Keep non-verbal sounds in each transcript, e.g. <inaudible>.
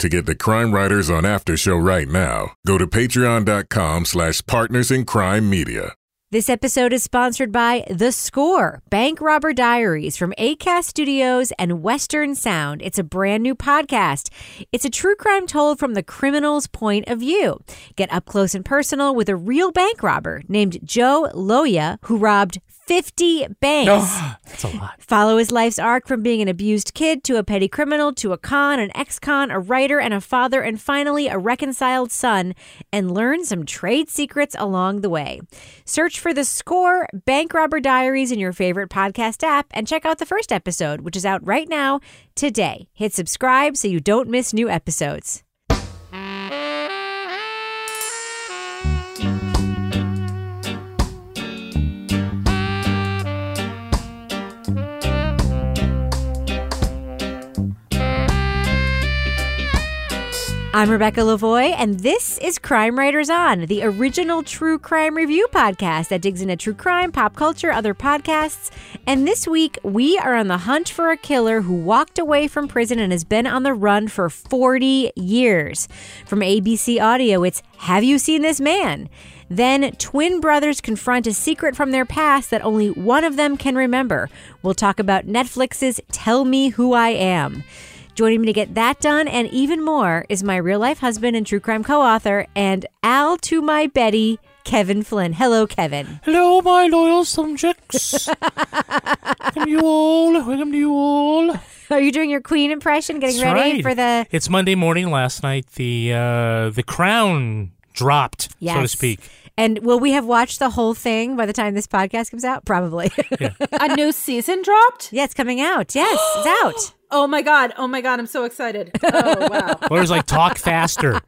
To get the Crime Writers on After Show right now, go to patreon.com slash partners in crime media. This episode is sponsored by The Score, Bank Robber Diaries from ACAST Studios and Western Sound. It's a brand new podcast. It's a true crime told from the criminal's point of view. Get up close and personal with a real bank robber named Joe Loya, who robbed 50 banks. <gasps> That's a lot. Follow his life's arc from being an abused kid to a petty criminal to a con, an ex con, a writer, and a father, and finally a reconciled son, and learn some trade secrets along the way. Search for the score Bank Robber Diaries in your favorite podcast app and check out the first episode, which is out right now today. Hit subscribe so you don't miss new episodes. I'm Rebecca Lavoie, and this is Crime Writers On, the original true crime review podcast that digs into true crime, pop culture, other podcasts. And this week, we are on the hunt for a killer who walked away from prison and has been on the run for 40 years. From ABC Audio, it's Have You Seen This Man? Then, twin brothers confront a secret from their past that only one of them can remember. We'll talk about Netflix's Tell Me Who I Am. Joining me to get that done and even more is my real life husband and true crime co author and Al to my Betty, Kevin Flynn. Hello, Kevin. Hello, my loyal subjects. <laughs> welcome to you all. Welcome to you all. Are you doing your queen impression, getting That's ready right. for the. It's Monday morning. Last night, the uh, the crown dropped, so to speak. And will we have watched the whole thing by the time this podcast comes out? Probably. <laughs> a new season dropped? yeah, it's coming out. Yes, it's out. <gasps> Oh my god! Oh my god! I'm so excited! Oh wow! Laura's like, talk faster.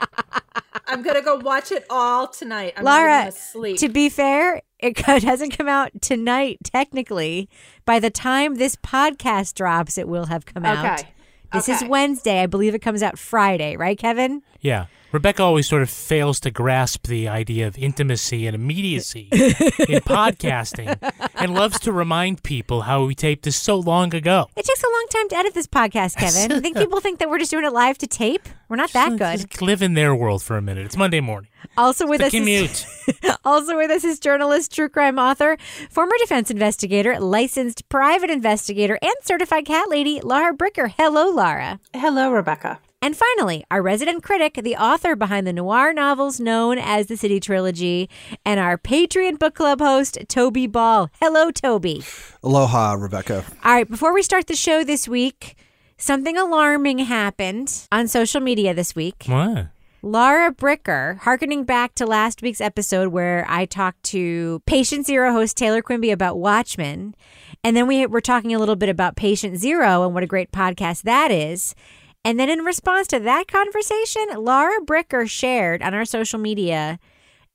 I'm gonna go watch it all tonight. I'm not Laura, gonna sleep. to be fair, it <laughs> could- hasn't come out tonight, technically. By the time this podcast drops, it will have come out. Okay. This is Wednesday. I believe it comes out Friday, right, Kevin? Yeah. Rebecca always sort of fails to grasp the idea of intimacy and immediacy in <laughs> podcasting and loves to remind people how we taped this so long ago. It takes a long time to edit this podcast, Kevin. I think <laughs> people think that we're just doing it live to tape. We're not that good. Just live in their world for a minute. It's Monday morning. Also with The us, is, <laughs> also with us is journalist, true crime author, former defense investigator, licensed private investigator, and certified cat lady, Laura Bricker. Hello, Laura. Hello, Rebecca. And finally, our resident critic, the author behind the noir novels known as the City Trilogy, and our Patreon book club host, Toby Ball. Hello, Toby. Aloha, Rebecca. All right, before we start the show this week, something alarming happened on social media this week. What? Laura Bricker, harkening back to last week's episode where I talked to Patient Zero host Taylor Quimby about Watchmen. And then we were talking a little bit about Patient Zero and what a great podcast that is. And then in response to that conversation, Laura Bricker shared on our social media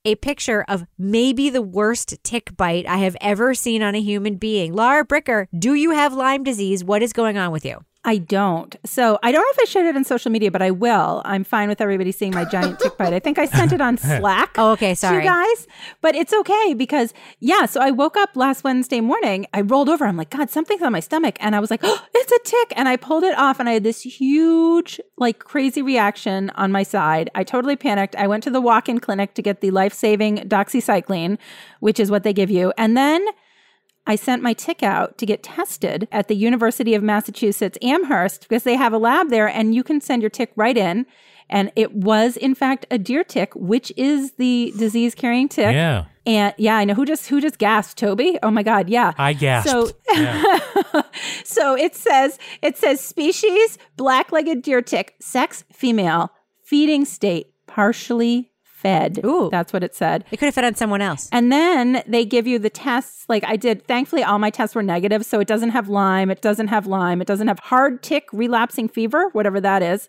a picture of maybe the worst tick bite I have ever seen on a human being. Laura Bricker, do you have Lyme disease? What is going on with you? I don't. So I don't know if I shared it on social media, but I will. I'm fine with everybody seeing my giant <laughs> tick bite. I think I sent it on <laughs> oh, Slack. Oh, okay, to sorry. You guys, but it's okay because yeah. So I woke up last Wednesday morning. I rolled over. I'm like, God, something's on my stomach, and I was like, oh, it's a tick, and I pulled it off, and I had this huge, like, crazy reaction on my side. I totally panicked. I went to the walk-in clinic to get the life-saving doxycycline, which is what they give you, and then. I sent my tick out to get tested at the University of Massachusetts Amherst because they have a lab there and you can send your tick right in. And it was, in fact, a deer tick, which is the disease carrying tick. Yeah. And yeah, I know who just who just gasped, Toby. Oh my God, yeah. I gasped. So, <laughs> so it says it says species black-legged deer tick, sex female, feeding state partially fed. Ooh. that's what it said. It could have fed on someone else. And then they give you the tests. Like I did, thankfully, all my tests were negative. So it doesn't have Lyme. It doesn't have Lyme. It doesn't have hard tick relapsing fever, whatever that is.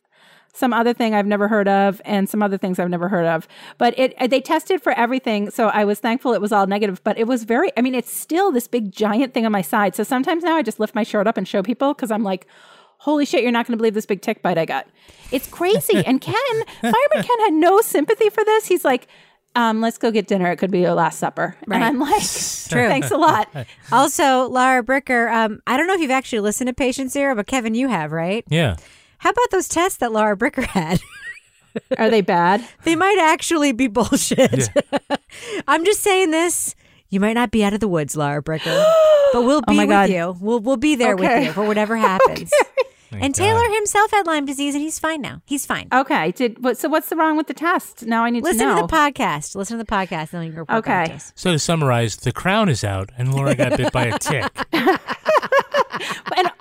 Some other thing I've never heard of, and some other things I've never heard of. But it uh, they tested for everything, so I was thankful it was all negative. But it was very, I mean, it's still this big giant thing on my side. So sometimes now I just lift my shirt up and show people because I'm like, holy shit, you're not going to believe this big tick bite I got. It's crazy. <laughs> and Ken, Fireman Ken had no sympathy for this. He's like, um, let's go get dinner. It could be your last supper. Right. And I'm like, <laughs> True. thanks a lot. <laughs> Also, Laura Bricker, um, I don't know if you've actually listened to Patient Zero, but Kevin, you have, right? Yeah. How about those tests that Laura Bricker had? Are they bad? they might actually be bullshit. I'm just saying this. You might not be out of the woods, Laura Bricker, but we'll <gasps> oh be Oh my with God. you. We'll we'll be there with you for whatever <laughs> happens. Thank And God. Taylor himself had Lyme disease, and he's fine now. He's fine. Okay. Did what? So what's the wrong with the test? Now I need Listen to know. Listen to the podcast. Listen to the podcast, and then you can report back Okay. to us. So to summarize, the crown is out, and Laura got bit by a <laughs> tick. <laughs> and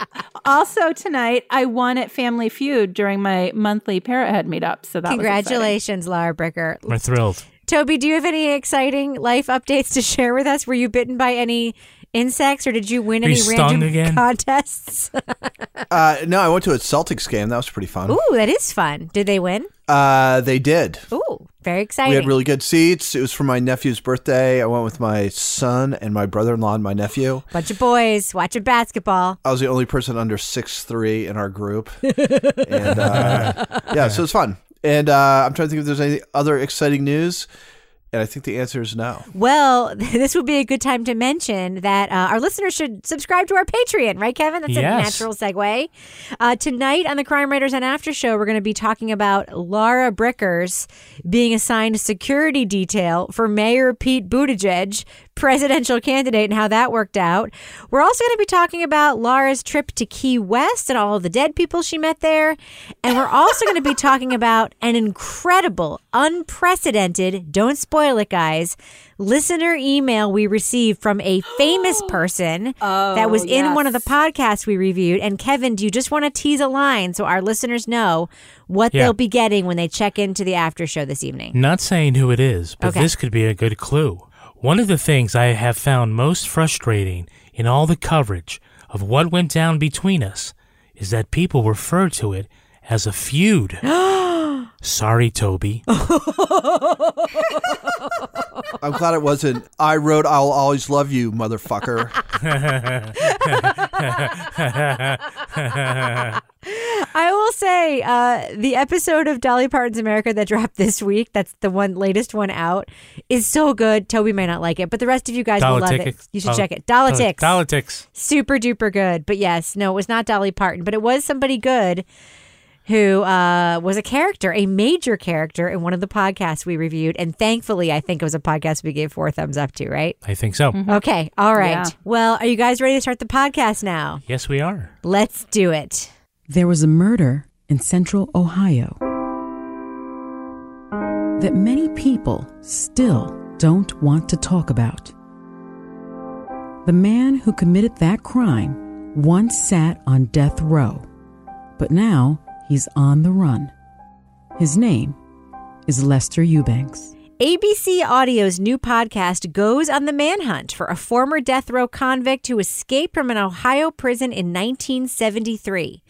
also tonight, I won at Family Feud during my monthly Parrot Head meetup. So that was. Congratulations, Laura Bricker. We're thrilled. Toby, do you have any exciting life updates to share with us? Were you bitten by any insects, or did you win Were any you stung random again? contests? <laughs> Uh, no, I went to a Celtics game. That was pretty fun. Ooh, that is fun. Did they win? Uh, they did. Ooh, very exciting. We had really good seats. It was for my nephew's birthday. I went with my son and my brother-in-law and my nephew. Bunch of boys watching basketball. I was the only person under six three in our group, <laughs> and uh, yeah, so it was fun. And uh, I'm trying to think if there's any other exciting news, and I think the answer is no. Well, <laughs> this would be a good time to mention that uh, our listeners should subscribe to our Patreon, right, Kevin? That's a natural segue. Uh, tonight on the Crime Writers On After Show, we're going to be talking about Laura Brickers being assigned security detail for Mayor Pete Buttigieg, presidential candidate, and how that worked out. We're also going to be talking about Laura's trip to Key West and all of the dead people she met there. And we're also going to be talking about an incredible, unprecedented, don't spoil it, guys, listener email we received from a famous <gasps> person oh, that was in one of the podcasts we reviewed. And Kevin, do you just want to tease a line so our listeners know what Yeah. they'll be getting when they check into the after show this evening? Not saying who it is, but Okay. this could be a good clue. One of the things I have found most frustrating in all the coverage of what went down between us is that people refer to it as a feud. <gasps> <gasps> <gasps> Sorry, Toby. <laughs> I'm glad it wasn't. I wrote, "I'll always love you, motherfucker." I will say uh, the episode of Dolly Parton's America that dropped this week, that's the one latest one out, is so good. Toby may not like it, but the rest of you guys will love it. You should check it. Dollar-ticks. Politics. Super duper good. But yes, no, it was not Dolly Parton, but it was somebody good who uh, was a character, a major character in one of the podcasts we reviewed. And thankfully, I think it was a podcast we gave four thumbs up to, right? I think so. Okay. All right. Yeah. Well, are you guys ready to start the podcast now? Yes, we are. Let's do it. There was a murder in central Ohio that many people still don't want to talk about. The man who committed that crime once sat on death row, but now he's on the run. His name is Lester Eubanks. ABC Audio's new podcast goes on the manhunt for a former death row convict who escaped from an Ohio prison in 1973.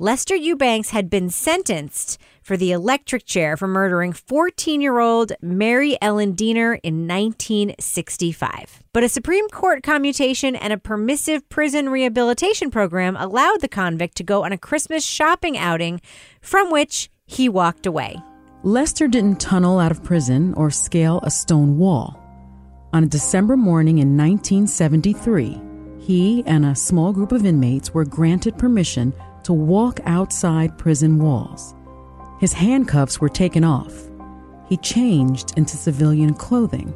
Lester Eubanks had been sentenced for the electric chair for murdering 14 year old Mary Ellen Deener in 1965. But a Supreme Court commutation and a permissive prison rehabilitation program allowed the convict to go on a Christmas shopping outing from which he walked away. Lester didn't tunnel out of prison or scale a stone wall. On a December morning in 1973, he and a small group of inmates were granted permission to walk outside prison walls. His handcuffs were taken off. He changed into civilian clothing,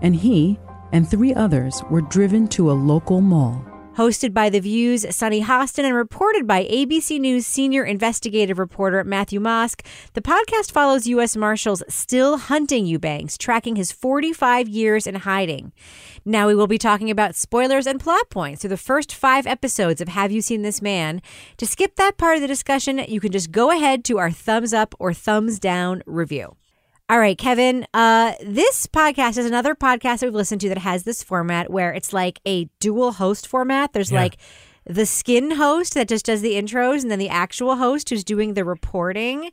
and he and three others were driven to a local mall. Hosted by The View's Sunny Hostin and reported by ABC News senior investigative reporter Matthew Mosk, the podcast follows U.S. Marshals still hunting Eubanks, tracking his 45 years in hiding. Now we will be talking about spoilers and plot points through the first five episodes of Have You Seen This Man? To skip that part of the discussion, you can just go ahead to our thumbs up or thumbs down review. All right, Kevin. Uh, this podcast is another podcast that we've listened to that has this format where it's like a dual host format. There's Yeah. like the skin host that just does the intros, and then the actual host who's doing the reporting.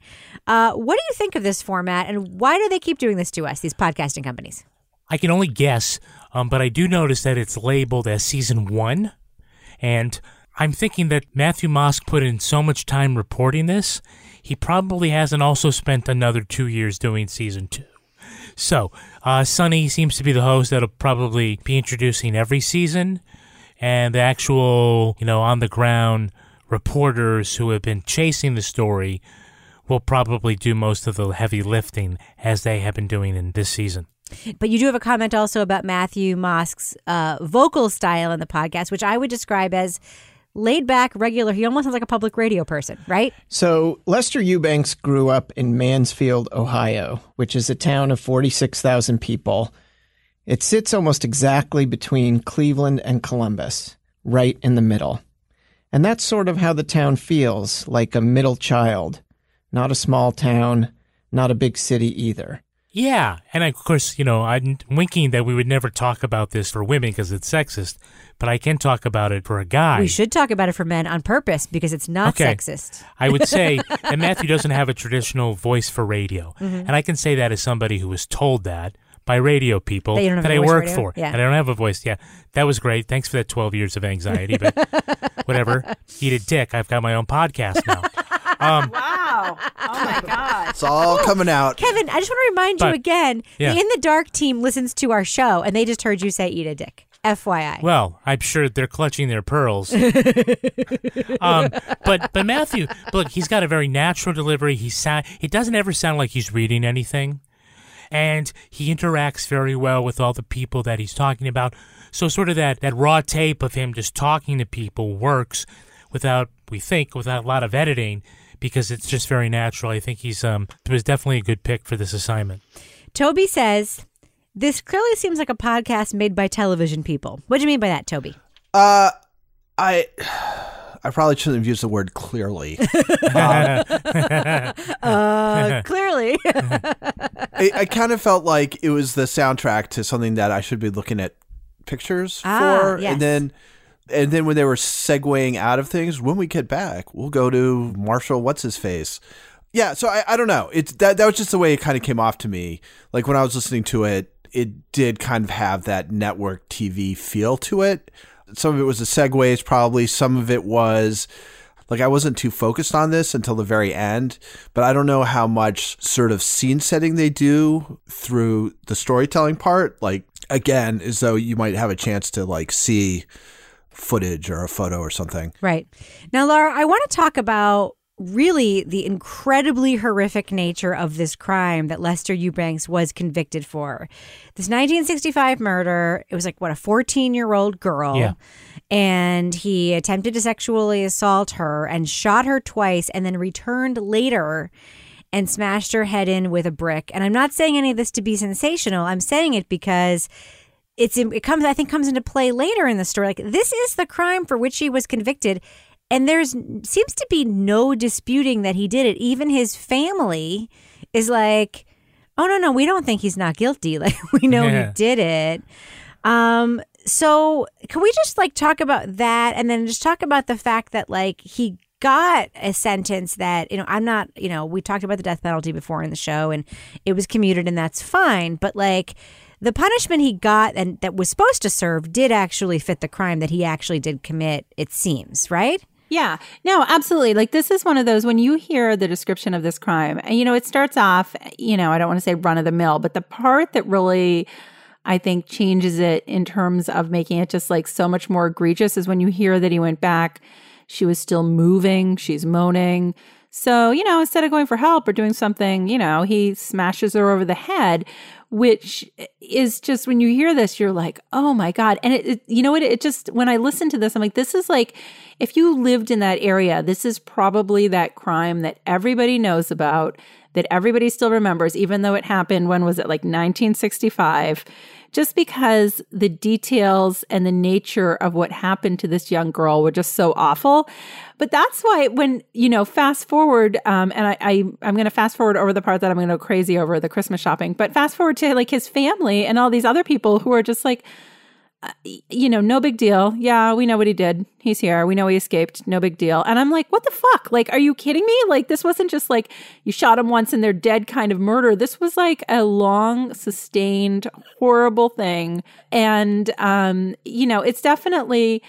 Uh, what do you think of this format, and why do they keep doing this to us? These podcasting companies. I can only guess, um, but I do notice that it's labeled as season one, and I'm thinking that Matthew Mosk put in so much time reporting this, he probably hasn't also spent another two years doing season two. So, uh, Sunny seems to be the host that'll probably be introducing every season, and the actual, you know, on the ground reporters who have been chasing the story will probably do most of the heavy lifting as they have been doing in this season. But you do have a comment also about Matthew Mosk's uh, vocal style in the podcast, which I would describe as laid back, regular. He almost sounds like a public radio person, right? So, Lester Eubanks grew up in Mansfield, Ohio, which is a town of 46,000 people. It sits almost exactly between Cleveland and Columbus, right in the middle. And that's sort of how the town feels like a middle child. Not a small town, not a big city either. Yeah, and of course, you know, I'm winking that we would never talk about this for women because it's sexist, but I can talk about it for a guy. We should talk about it for men on purpose because it's not Okay. sexist. I would say <laughs> that Matthew doesn't have a traditional voice for radio, Mhm. and I can say that as somebody who was told that by radio people That you don't have that I work radio? for, Yeah. and I don't have a voice. Yeah, that was great. Thanks for that 12 years of anxiety, but <laughs> whatever. Eat a dick. I've got my own podcast now. <laughs> Um, <laughs> wow. Oh my <laughs> God. It's all coming out. Kevin, I just want to remind you But- again yeah. the In the Dark team listens to our show and they just heard you say eat a dick. FYI. Well, I'm sure they're clutching their pearls. <laughs> um, but but Matthew, look, he's got a very natural delivery. He sound it doesn't ever sound like he's reading anything, and he interacts very well with all the people that he's talking about. So sort of that that raw tape of him just talking to people works without we think without a lot of editing because it's just very natural. I think he's um it was definitely a good pick for this assignment. Toby says, This clearly seems like a podcast made by television people. What do you mean by that, Toby? Uh, I <sighs> I probably shouldn't have used the word clearly. Um, <laughs> uh, <laughs> clearly. I, I kind of felt like it was the soundtrack to something that I should be looking at pictures Ah, for, yes. and then and then when they were segueing out of things, when we get back, we'll go to Marshall. What's his face? Yeah, so I, I don't know. It's that that was just the way it kind of came off to me. Like when I was listening to it, it did kind of have that network TV feel to it. Some of it was the segues, probably. Some of it was like I wasn't too focused on this until the very end, but I don't know how much sort of scene setting they do through the storytelling part. Like again, as though you might have a chance to like see footage or a photo or something. Right. Now, Laura, I want to talk about really the incredibly horrific nature of this crime that Lester Eubanks was convicted for. This 1965 murder, it was like, what, a 14 year old girl. Yeah. And he attempted to sexually assault her and shot her twice and then returned later and smashed her head in with a brick. And I'm not saying any of this to be sensational. I'm saying it because it's it comes I think comes into play later in the story. Like this is the crime for which he was convicted, and there's seems to be no disputing that he did it. Even his family is like, "Oh no, no, we don't think he's not guilty. <laughs> Like we know Yeah. he did it." Um. So can we just like talk about that, and then just talk about the fact that like he got a sentence that you know I'm not you know we talked about the death penalty before in the show and it was commuted and that's fine but like the punishment he got and that was supposed to serve did actually fit the crime that he actually did commit it seems right Yeah, no, absolutely. Like this is one of those when you hear the description of this crime, and you know, it starts off, you know, I don't want to say run of the mill, but the part that really I think changes it in terms of making it just like so much more egregious is when you hear that he went back, she was still moving, she's moaning. So, you know, instead of going for help or doing something, you know, he smashes her over the head, which is just when you hear this, you're like, oh my God. And it, it, you know what? It just, when I listen to this, I'm like, this is like, if you lived in that area, this is probably that crime that everybody knows about, that everybody still remembers, even though it happened, when was it, like 1965? Just because the details and the nature of what happened to this young girl were just so awful. But that's why when, you know, fast forward, um, and I, I I'm gonna fast forward over the part that I'm gonna go crazy over the Christmas shopping, but fast forward to like his family and all these other people who are just like, you know, no big deal. Yeah, we know what he did. He's here. We know he escaped. No big deal. And I'm like, what the fuck? Like, are you kidding me? Like, this wasn't just like you shot him once and they're dead kind of murder. This was like a long, sustained, horrible thing. And, um, you know, it's definitely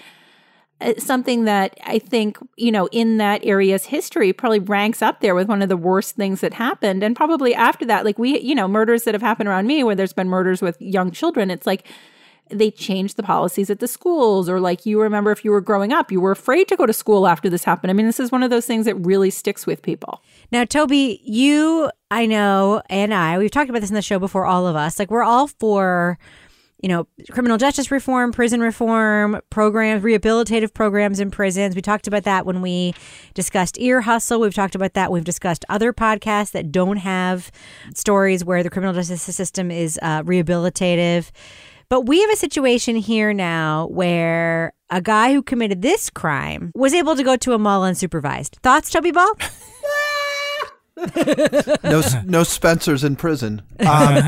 uh, something that I think, you know, in that area's history probably ranks up there with one of the worst things that happened. And probably after that, like we, you know, murders that have happened around me where there's been murders with young children, it's like, they changed the policies at the schools or like you remember if you were growing up you were afraid to go to school after this happened i mean this is one of those things that really sticks with people Now, Toby, you, I know, and I, we've talked about this in the show before, all of us. Like, we're all for, you know, criminal justice reform, prison reform, programs, rehabilitative programs in prisons. We talked about that when we discussed Ear Hustle. We've talked about that. We've discussed other podcasts that don't have stories where the criminal justice system is uh, rehabilitative. But we have a situation here now where a guy who committed this crime was able to go to a mall unsupervised. Thoughts, Chubby Ball? no, no Spencers in prison. Um, <laughs> <laughs>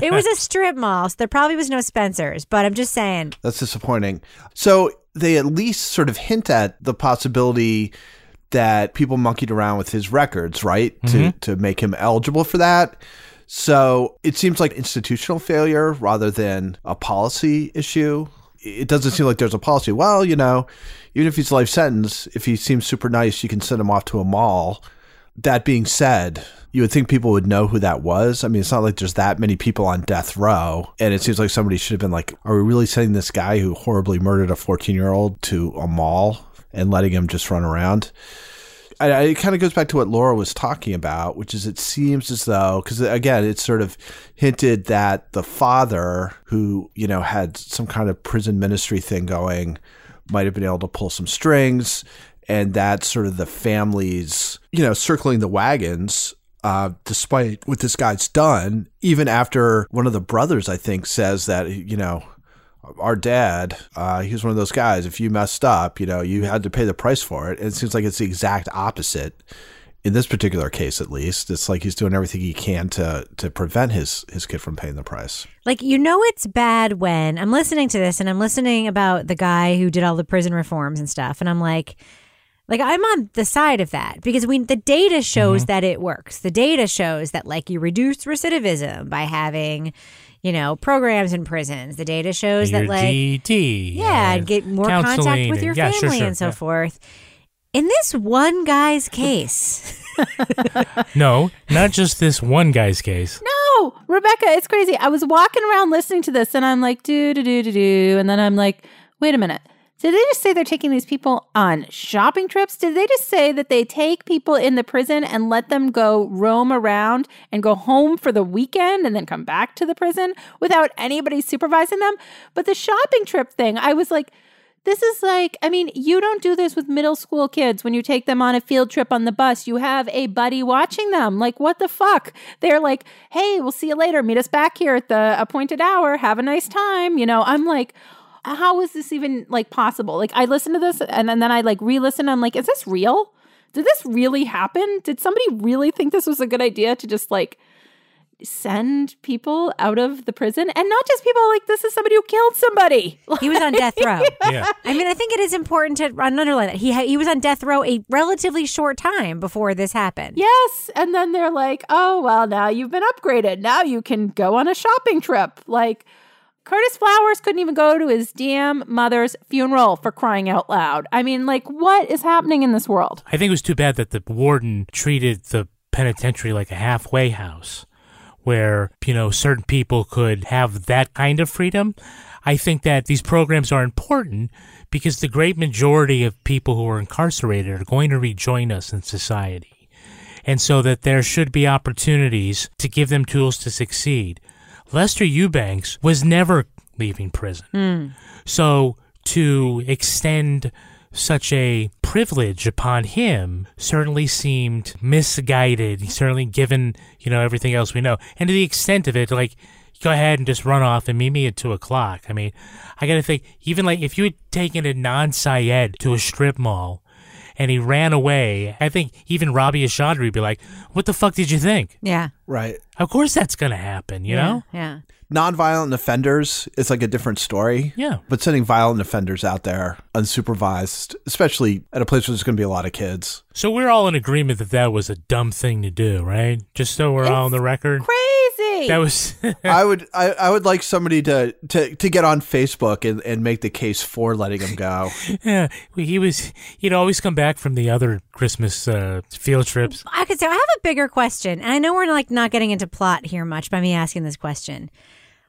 it was a strip mall, so there probably was no Spencer's, but I'm just saying. That's disappointing. So they at least sort of hint at the possibility that people monkeyed around with his records, right? To Mhm. to make him eligible for that. So it seems like institutional failure rather than a policy issue. It doesn't seem like there's a policy. Well, you know, even if he's life sentence, if he seems super nice, you can send him off to a mall. That being said, you would think people would know who that was. I mean, it's not like there's that many people on death row. And it seems like somebody should have been like, are we really sending this guy who horribly murdered a 14 year old to a mall and letting him just run around? I, I, it kind of goes back to what Laura was talking about, which is it seems as though, because again, it's sort of hinted that the father, who, you know, had some kind of prison ministry thing going, might have been able to pull some strings. And that sort of the family's, you know, circling the wagons uh, despite what this guy's done, even after one of the brothers, I think, says that, you know, our dad, uh, he was one of those guys. If you messed up, you know, you had to pay the price for it. And it seems like it's the exact opposite in this particular case, at least. It's like he's doing everything he can to to prevent his his kid from paying the price. Like, you know, it's bad when I'm listening to this and I'm listening about the guy who did all the prison reforms and stuff. And I'm like, like I'm on the side of that because we the data shows that it works. The data shows that like you reduce recidivism by having, you know, programs in prisons. The data shows Your that like DT, yeah, and get more contact counseling with and- your yeah, sure, family sure, and so yeah. forth. In this one guy's case, <laughs> No, not just this one guy's case. no rebecca it's crazy i was walking around listening to this and i'm like do do do do do and then i'm like wait a minute did they just say they're taking these people on shopping trips? Did they just say that they take people in the prison and let them go roam around and go home for the weekend and then come back to the prison without anybody supervising them? But the shopping trip thing, I was like, this is like, I mean, you don't do this with middle school kids when you take them on a field trip on the bus. You have a buddy watching them. Like, what the fuck? They're like, hey, we'll see you later. Meet us back here at the appointed hour. Have a nice time. You know, I'm like, how is this even like possible? Like, I listened to this and, and then I like re listen. I'm like, is this real? Did this really happen? Did somebody really think this was a good idea to just like send people out of the prison? And not just people like this is somebody who killed somebody. <laughs> he was on death row. Yeah. I mean, I think it is important to underline that he ha- he was on death row a relatively short time before this happened. Yes. And then they're like, oh, well, now you've been upgraded. Now you can go on a shopping trip. Like, Curtis Flowers couldn't even go to his damn mother's funeral for crying out loud. I mean, like, what is happening in this world? I think it was too bad that the warden treated the penitentiary like a halfway house where, you know, certain people could have that kind of freedom. I think that these programs are important because the great majority of people who are incarcerated are going to rejoin us in society. and so that there should be opportunities to give them tools to succeed. Lester Eubanks was never leaving prison. Hmm. So to extend such a privilege upon him certainly seemed misguided, certainly given, you know, everything else we know. And to the extent of it, like, go ahead and just run off and meet me at two o'clock. I mean, I gotta think, even like if you had taken a non Syed to a strip mall and he ran away, I think even Robbie Ashandri would be like, What the fuck did you think? Yeah. Right. Of course that's gonna happen, you know? Yeah. Nonviolent offenders is like a different story. Yeah. But sending violent offenders out there unsupervised, especially at a place where there's going to be a lot of kids. So we're all in agreement that that was a dumb thing to do, right? Just so we're all on the record. Crazy. That was <laughs> I would I, I would like somebody to, to, to get on Facebook and, and make the case for letting him go. <laughs> yeah. He was. He'd always come back from the other Christmas uh, field trips. I could say I have a bigger question, and I know we're like not getting into plot here much by me asking this question.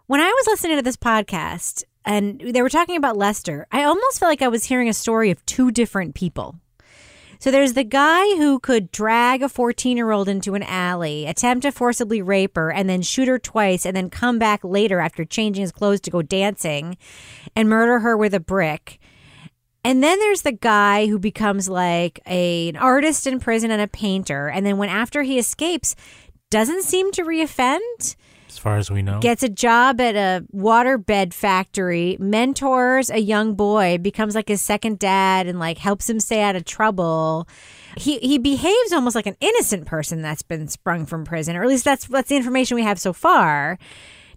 When I was listening to this podcast and they were talking about Lester, I almost felt like I was hearing a story of two different people. So there's the guy who could drag a 14 year old into an alley, attempt to forcibly rape her, and then shoot her twice, and then come back later after changing his clothes to go dancing and murder her with a brick. And then there's the guy who becomes like a, an artist in prison and a painter. And then when after he escapes, doesn't seem to reoffend, As far as we know, gets a job at a waterbed factory, mentors a young boy, becomes like his second dad and like helps him stay out of trouble. He he behaves almost like an innocent person that's been sprung from prison, or at least that's that's the information we have so far.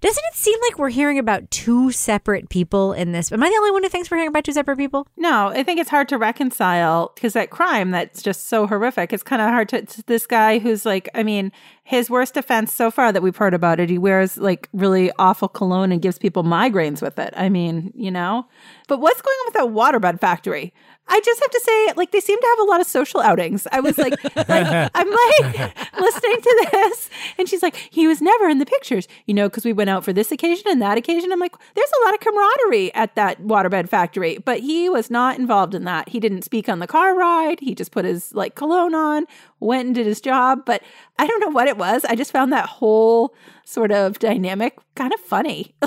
Doesn't it seem like we're hearing about two separate people in this? Am I the only one who thinks we're hearing about two separate people? No, I think it's hard to reconcile because that crime that's just so horrific. It's kind of hard to, this guy who's like, I mean, his worst offense so far that we've heard about it, he wears like really awful cologne and gives people migraines with it. I mean, you know, but what's going on with that waterbed factory? I just have to say, like, they seem to have a lot of social outings. I was like, like <laughs> I'm like listening to this, and she's like, he was never in the pictures, you know, because we went out for this occasion and that occasion. I'm like, there's a lot of camaraderie at that waterbed factory, but he was not involved in that. He didn't speak on the car ride. He just put his like cologne on, went and did his job. But I don't know what it was. I just found that whole sort of dynamic kind of funny. <laughs>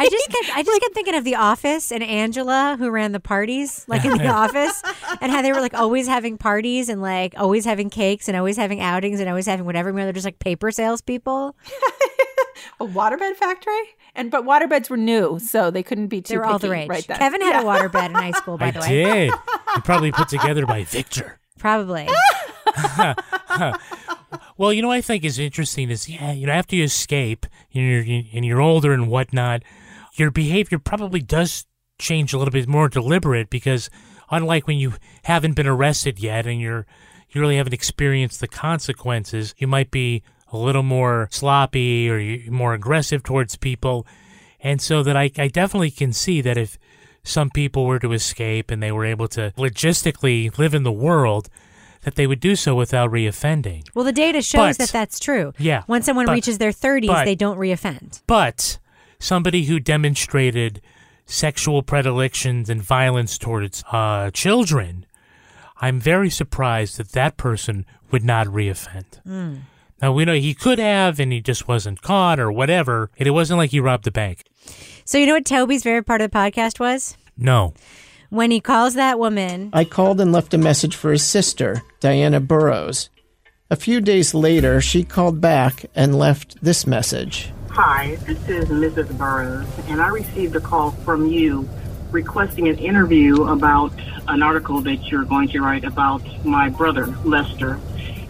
I just kept I just kept thinking of The Office and Angela who ran the parties, like in The <laughs> Office, and how they were like always having parties and like always having cakes and always having outings and always having whatever. They're just like paper salespeople. <laughs> a waterbed factory, and but waterbeds were new, so they couldn't be too. They were all the rage. right then. Kevin had Yeah. a waterbed in high school, by I the way. did. You probably put together by Victor. Probably. <laughs> Well, you know, what I think is interesting is yeah, you know, after you escape and you're and you're older and whatnot, your behavior probably does change a little bit more deliberate because unlike when you haven't been arrested yet and you're you really haven't experienced the consequences, you might be a little more sloppy or more aggressive towards people, and so that I I definitely can see that if some people were to escape and they were able to logistically live in the world, that they would do so without reoffending. Well, the data shows But- that that's true. Yeah, When someone but- reaches their 30s, but- they don't reoffend. But somebody who demonstrated sexual predilections and violence towards uh, children, I'm very surprised that that person would not reoffend. Mm. Now, we know he could have, and he just wasn't caught or whatever, and it wasn't like he robbed the bank. So you know what Toby's favorite part of the podcast was? No. When he calls that woman. I called and left a message for his sister, Diana Burrows. A few days later, she called back and left this message. Hi, this is Mrs. Burrows, and I received a call from you requesting an interview about an article that you're going to write about my brother, Lester.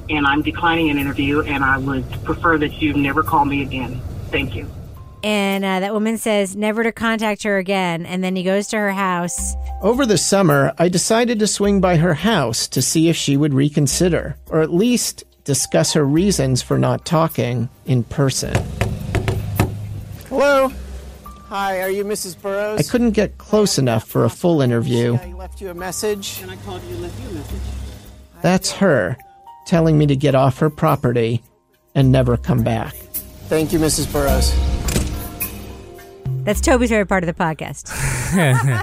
And I'm declining an interview, and I would prefer that you never call me again. Thank you. And uh, that woman says never to contact her again. And then he goes to her house. Over the summer, I decided to swing by her house to see if she would reconsider, or at least discuss her reasons for not talking in person. Hello. Hi, are you Mrs. Burrows? I couldn't get close enough for a full interview. I left you a message. And I called you and left you a message. That's her telling me to get off her property and never come back. Thank you, Mrs. Burrows. That's Toby's favorite part of the podcast.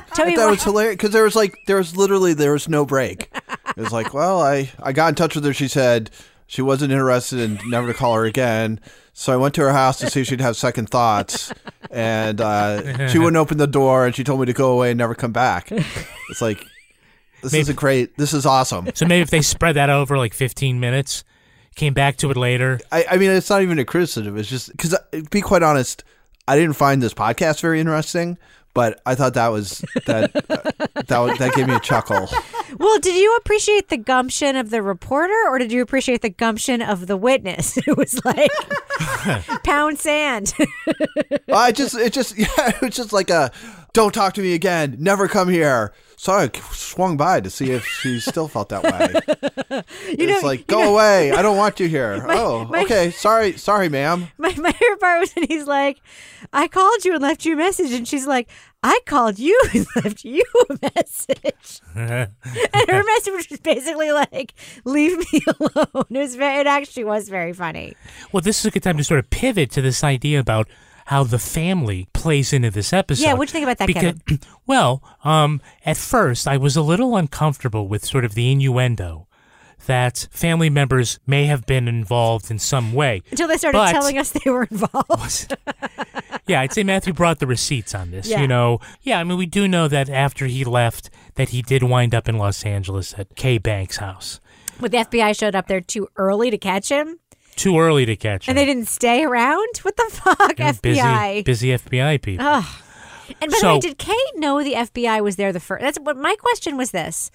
<laughs> Toby, that was hilarious because there was like there was literally there was no break. It was like, well, I I got in touch with her. She said, She wasn't interested in never to call her again. So I went to her house to see if she'd have second thoughts, and uh, she wouldn't open the door, and she told me to go away and never come back. It's like this is a great. This is awesome. So maybe if they spread that over like 15 minutes, came back to it later. I, I mean, it's not even a criticism. It's just because, be quite honest, I didn't find this podcast very interesting, but I thought that was that uh, that that gave me a chuckle. <laughs> Well, did you appreciate the gumption of the reporter or did you appreciate the gumption of the witness? <laughs> It was like <laughs> pound sand. I just it just yeah, it was just like a don't talk to me again, never come here. So I swung by to see if she <laughs> still felt that way. <laughs> You know- it's like you go know- away. I don't want you here. <laughs> My- oh, my- okay. Sorry, sorry, ma'am. my, my favorite part was when he's like, I called you and left you a message. And she's like, I called you and left you a message. And her message was basically like, leave me alone. It was very, it actually was very funny. Well, this is a good time to sort of pivot to this idea about how the family plays into this episode. Yeah, what'd you think about that, because, <clears throat> Well, um, at first I was a little uncomfortable with sort of the innuendo that family members may have been involved in some way. Until they started But- telling us they were involved. <laughs> Yeah, I'd say Matthew brought the receipts on this. Yeah. You know, yeah, I mean, we do know that after he left, that he did wind up in Los Angeles at Kay Banks' house. But the FBI showed up there too early to catch him. Too early to catch him. And they didn't stay around? What the fuck, know, FBI? busy, busy FBI people. Ugh. And by the So- way, did Kate know the FBI was there the first? That's what my question was. This: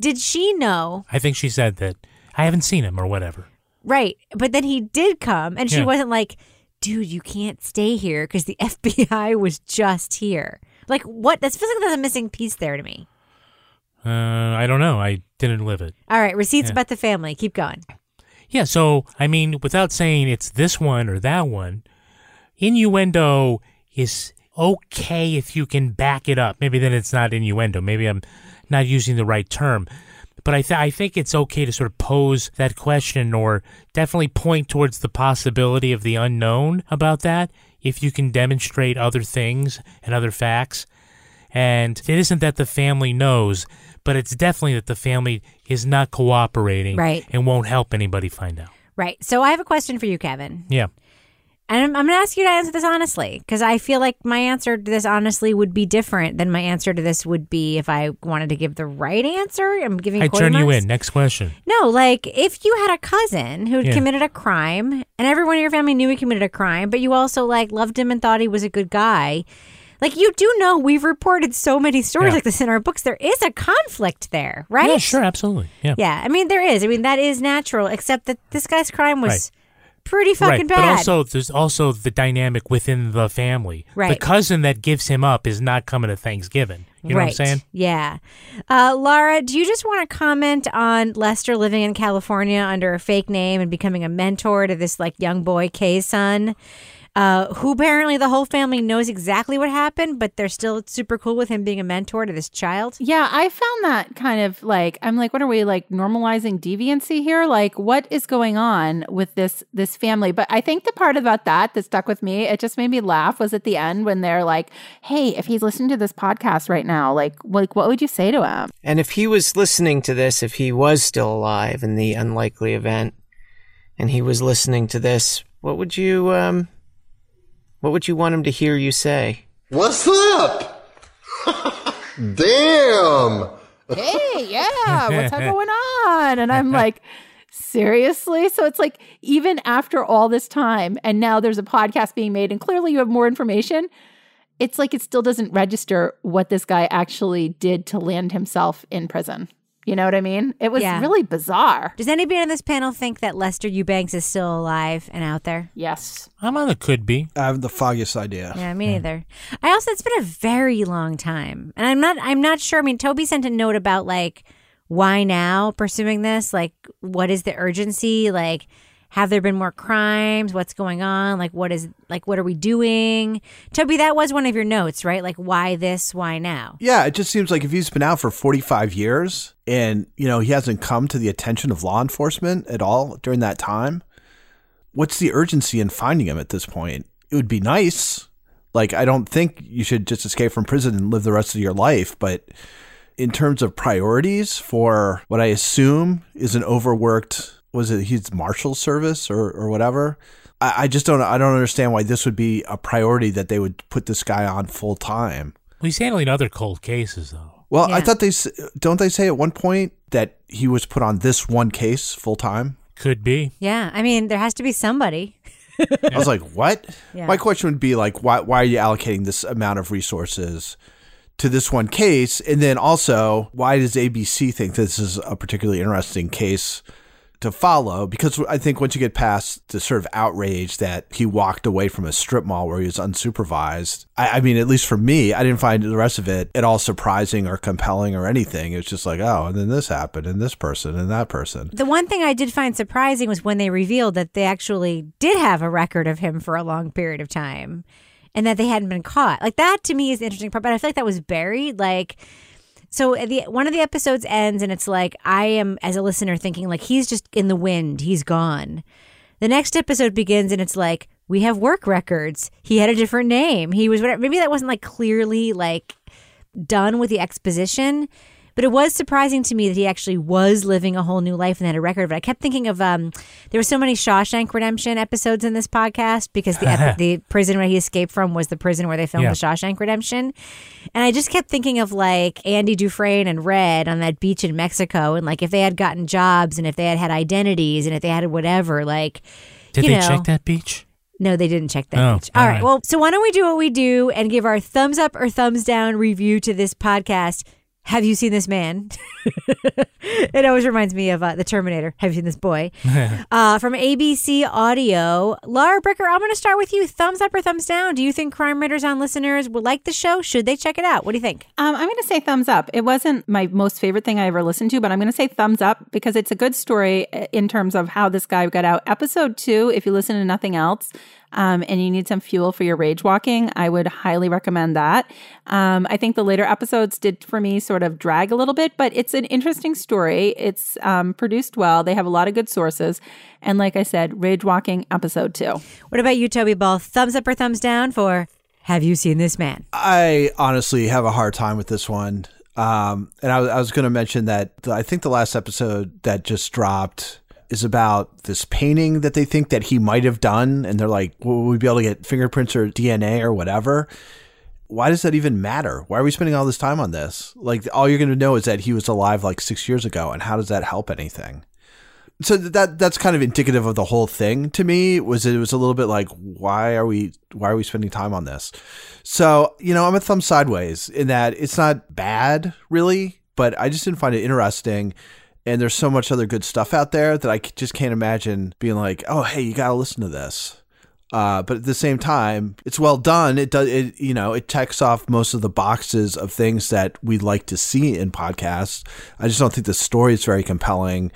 Did she know? I think she said that I haven't seen him or whatever. Right, but then he did come, and she Yeah. wasn't like, "Dude, you can't stay here because the <laughs> FBI was just here." Like, what? That's feels like there's a missing piece there to me. Uh, I don't know. I didn't live it. All right, receipts Yeah. about the family. Keep going. Yeah, so I mean, without saying it's this one or that one, innuendo is okay if you can back it up. Maybe then it's not innuendo. Maybe I'm not using the right term. But I, th- I think it's okay to sort of pose that question or definitely point towards the possibility of the unknown about that if you can demonstrate other things and other facts. And it isn't that the family knows, but it's definitely that the family is not cooperating Right. and won't help anybody find out. Right. So I have a question for you, Kevin. Yeah. And I'm, I'm going to ask you to answer this honestly because I feel like my answer to this honestly would be different than my answer to this would be if I wanted to give the right answer. I'm giving I turn you in. Next question. No, like if you had a cousin who had Yeah. committed a crime and everyone in your family knew he committed a crime, but you also like loved him and thought he was a good guy. Like you do know we've reported so many stories Yeah. like this in our books. There is a conflict there, right? Yeah, sure, absolutely. Yeah. Yeah, I mean there is. I mean that is natural, except that this guy's crime was Right. pretty fucking right. bad. But also, there's also the dynamic within the family. Right. The cousin that gives him up is not coming to Thanksgiving. You know right. what I'm saying? Yeah. Uh, Laura, do you just want to comment on Lester living in California under a fake name and becoming a mentor to this like young boy, Kay's son? Uh, who apparently the whole family knows exactly what happened, but they're still super cool with him being a mentor to this child. Yeah, I found that kind of like I'm like, what are we like normalizing deviancy here? Like, what is going on with this this family? But I think the part about that that stuck with me, it just made me laugh, was at the end when they're like, "Hey, if he's listening to this podcast right now, like, like what would you say to him?" And if he was listening to this, if he was still alive in the unlikely event, and he was listening to this, what would you um, what would you want him to hear you say? What's up? <laughs> Damn. hey, yeah, what's going on? And I'm <laughs> like, seriously? So it's like, even after all this time, and now there's a podcast being made, and clearly you have more information, it's like it still doesn't register what this guy actually did to land himself in prison. You know what I mean? It was Yeah. really bizarre. Does anybody on this panel think that Lester Eubanks is still alive and out there? Yes. I'm on the could be. I have the foggiest idea. Yeah, me neither. I also it's been a very long time. And I'm not I'm not sure. I mean, Toby sent a note about like why now pursuing this? Like what is the urgency? Like have there been more crimes? What's going on? Like what is like what are we doing? Toby, that was one of your notes, right? Like why this? Why now? Yeah, it just seems like if he's been out for 45 years and, you know, he hasn't come to the attention of law enforcement at all during that time, what's the urgency in finding him at this point? It would be nice. Like, I don't think you should just escape from prison and live the rest of your life, but in terms of priorities for what I assume is an overworked was it his marshal service or or whatever. I, I just don't I don't understand why this would be a priority that they would put this guy on full time. Well, he's handling other cold cases, though. Well, I thought they s- don't they say at one point that he was put on this one case full time. Could be. Yeah, I mean, there has to be somebody. <laughs> I was like, what? Yeah. My question would be like, why why are you allocating this amount of resources to this one case? And then also, why does ABC think this is a particularly interesting case to follow? Because I think once you get past the sort of outrage that he walked away from a strip mall where he was unsupervised, I, I mean, at least for me, I didn't find the rest of it at all surprising or compelling or anything. It was just like, oh, and then this happened, and this person, and that person. The one thing I did find surprising was when they revealed that they actually did have a record of him for a long period of time and that they hadn't been caught. Like that to me is the interesting part, but I feel like that was buried. Like, so uh, the one of the episodes ends and it's like I am as a listener thinking like he's just in the wind, he's gone. The next episode begins and it's like we have work records. He had a different name. He was whatever. Maybe that wasn't like clearly like done with the exposition. But it was surprising to me that he actually was living a whole new life and had a record of it. I kept thinking of um, there were so many Shawshank Redemption episodes in this podcast because the epi- <laughs> the prison where he escaped from was the prison where they filmed Yeah. the Shawshank Redemption, and I just kept thinking of like Andy Dufresne and Red on that beach in Mexico, and like if they had gotten jobs and if they had had identities and if they had whatever, like Did they know, check that beach? no, they didn't check that. Oh, page. All right. right. Well, so why don't we do what we do and give our thumbs up or thumbs down review to this podcast? Have you seen this man? <laughs> it always reminds me of uh, the Terminator. Have you seen this boy? <laughs> uh, from ABC Audio, Lara Bricker. I'm going to start with you. Thumbs up or thumbs down? Do you think Crime Writers on listeners would like the show? Should they check it out? What do you think? Um, I'm going to say thumbs up. It wasn't my most favorite thing I ever listened to, but I'm going to say thumbs up because it's a good story uh, in terms of how this guy got out. Episode two, if you listen to nothing else, um, and you need some fuel for your rage walking, I would highly recommend that. Um, I think the later episodes did for me sort of drag a little bit, but it's an interesting story. It's um, produced well. They have a lot of good sources. And like I said, rage walking episode two. What about you, Toby Ball? Thumbs up or thumbs down for Have you seen this man? I honestly have a hard time with this one. Um, and I, was- I was going to mention that the, I think the last episode that just dropped is about this painting that they think that he might have done. And they're like, will we be able to get fingerprints or DNA or whatever? Why does that even matter? Why are we spending all this time on this? Like, all you're going to know is that he was alive like six years ago. And how does that help anything? so that that's kind of indicative of the whole thing to me was it was a little bit like why are we why are we spending time on this so you know i'm a thumb sideways in that it's not bad really but i just didn't find it interesting and there's so much other good stuff out there that I just can't imagine being like oh hey you gotta listen to this uh, but at the same time, it's well done. It does, it, you know, it checks off most of the boxes of things that we'd like to see in podcasts. I just don't think the story is very compelling,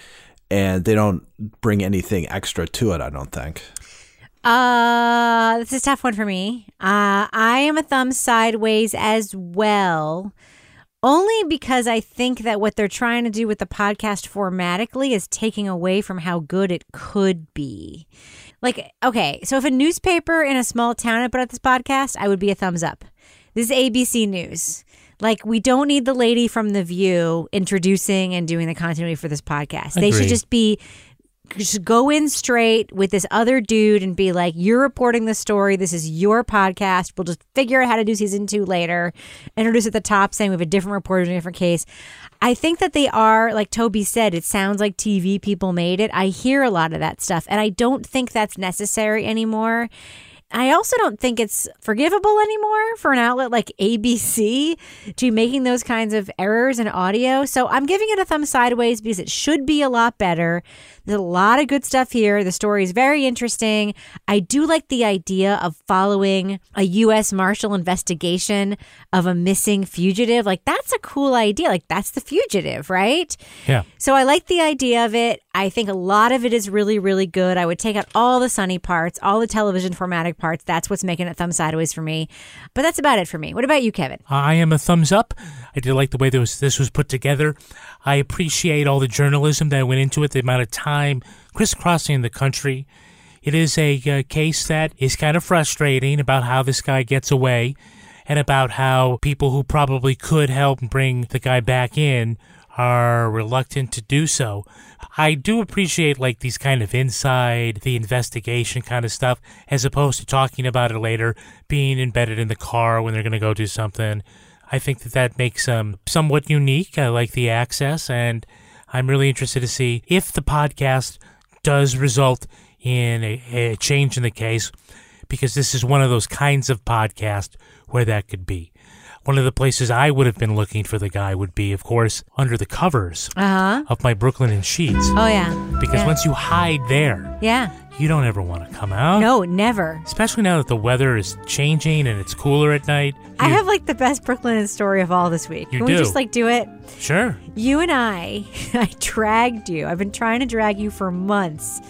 and they don't bring anything extra to it. I don't think. Uh, this is a tough one for me. Uh, I am a thumb sideways as well. Only because I think that what they're trying to do with the podcast formatically is taking away from how good it could be. Like, okay, so if a newspaper in a small town had put out this podcast, I would be a thumbs up. This is ABC News. Like, we don't need the lady from The View introducing and doing the continuity for this podcast. They should just be just go in straight with this other dude and be like, "You're reporting the story. This is your podcast. We'll just figure out how to do season two later." Introduce at the top saying we have a different reporter in a different case. I think that they are, like Toby said, it sounds like TV people made it. I hear a lot of that stuff, and I don't think that's necessary anymore. I also don't think it's forgivable anymore for an outlet like ABC to be making those kinds of errors in audio. So I'm giving it a thumb sideways because it should be a lot better. There's a lot of good stuff here. The story is very interesting. I do like the idea of following a U.S. Marshal investigation of a missing fugitive. Like, that's a cool idea. Like, that's the fugitive, right? Yeah. So I like the idea of it. I think a lot of it is really, really good. I would take out all the Sunny parts, all the television parts. That's what's making it thumb sideways for me. But that's about it for me. What about you, Kevin? I am a thumbs up. I did like the way this, this was put together. I appreciate all the journalism that went into it, the amount of time crisscrossing the country. It is a uh, case that is kind of frustrating about how this guy gets away and about how people who probably could help bring the guy back in are reluctant to do so. I do appreciate like these kind of inside the investigation kind of stuff as opposed to talking about it later, being embedded in the car when they're going to go do something. I think that that makes them somewhat unique. I like the access and I'm really interested to see if the podcast does result in a, a change in the case because this is one of those kinds of podcast where that could be. One of the places I would have been looking for the guy would be, of course, under the covers Uh huh. of my Brooklinen Sheets. Oh yeah. Because Yeah. once you hide there, Yeah. you don't ever want to come out. No, never. Especially now that the weather is changing and it's cooler at night. I have like the best Brooklyn story of all this week. You Can we just like do it? Sure. You and I, <laughs> I dragged you. I've been trying to drag you for months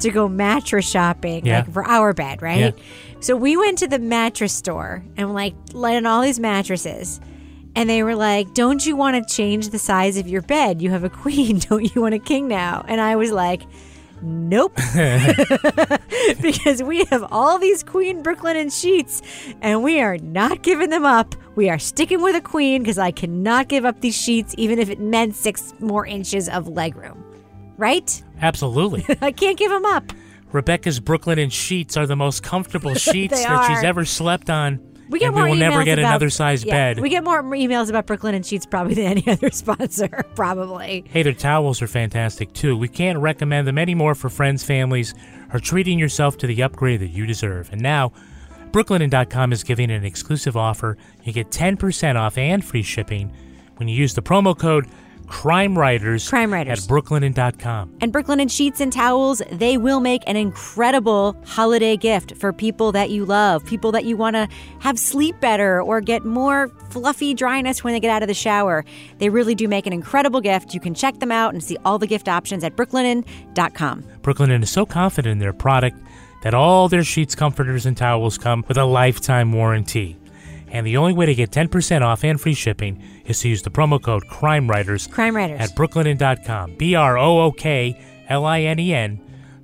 to go mattress shopping, Yeah. like for our bed, right? Yeah. So we went to the mattress store and like let in all these mattresses. And they were like, Don't you want to change the size of your bed? You have a queen. <laughs> Don't you want a king now? And I was like, Nope. <laughs> <laughs> because we have all these Queen Brooklinen sheets and we are not giving them up. We are sticking with a queen because I cannot give up these sheets even if it meant six more inches of legroom. Right? Absolutely. I can't give them up. Rebecca's Brooklinen Sheets are the most comfortable <laughs> sheets that she's are. ever slept on. We get and more we will never get about- another size yeah, bed. We get more emails about Brooklinen Sheets probably than any <laughs> other sponsor, <laughs> probably. Hey, their towels are fantastic too. We can't recommend them anymore for friends, families, or treating yourself to the upgrade that you deserve. And now, Brooklinen.com is giving an exclusive offer. You get 10% off and free shipping when you use the promo code Crime Writers, Crime Writers. at Brooklinen.com. And Brooklinen Sheets and Towels, they will make an incredible holiday gift for people that you love, people that you want to have sleep better or get more fluffy dryness when they get out of the shower. They really do make an incredible gift. You can check them out and see all the gift options at brooklinen.com. Brooklinen is so confident in their product that all their sheets, comforters, and towels come with a lifetime warranty. And the only way to get 10% off and free shipping is to use the promo code Crime Writers Crime Writers. at brooklinen.com. B R O O K L I N E N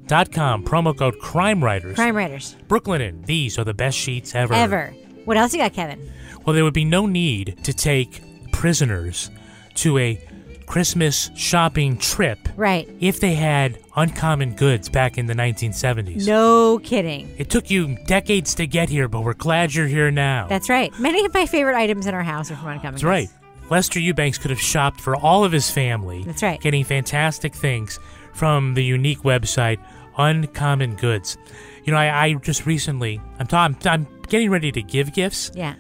dot com. Promo code Crime Writers. Crime Writers. Brooklinen. These are the best sheets ever. Ever. What else you got, Kevin? Well, there would be no need to take prisoners to a Christmas shopping trip Right. if they had uncommon goods back in the 1970s. No kidding. It took you decades to get here, but we're glad you're here now. That's right. Many of my favorite items in our house are from Uncommon Goods. That's right. Lester Eubanks could have shopped for all of his family. That's right. Getting fantastic things from the unique website Uncommon Goods. You know, I, I just recently, I'm, ta- I'm, I'm getting ready to give gifts, Yeah.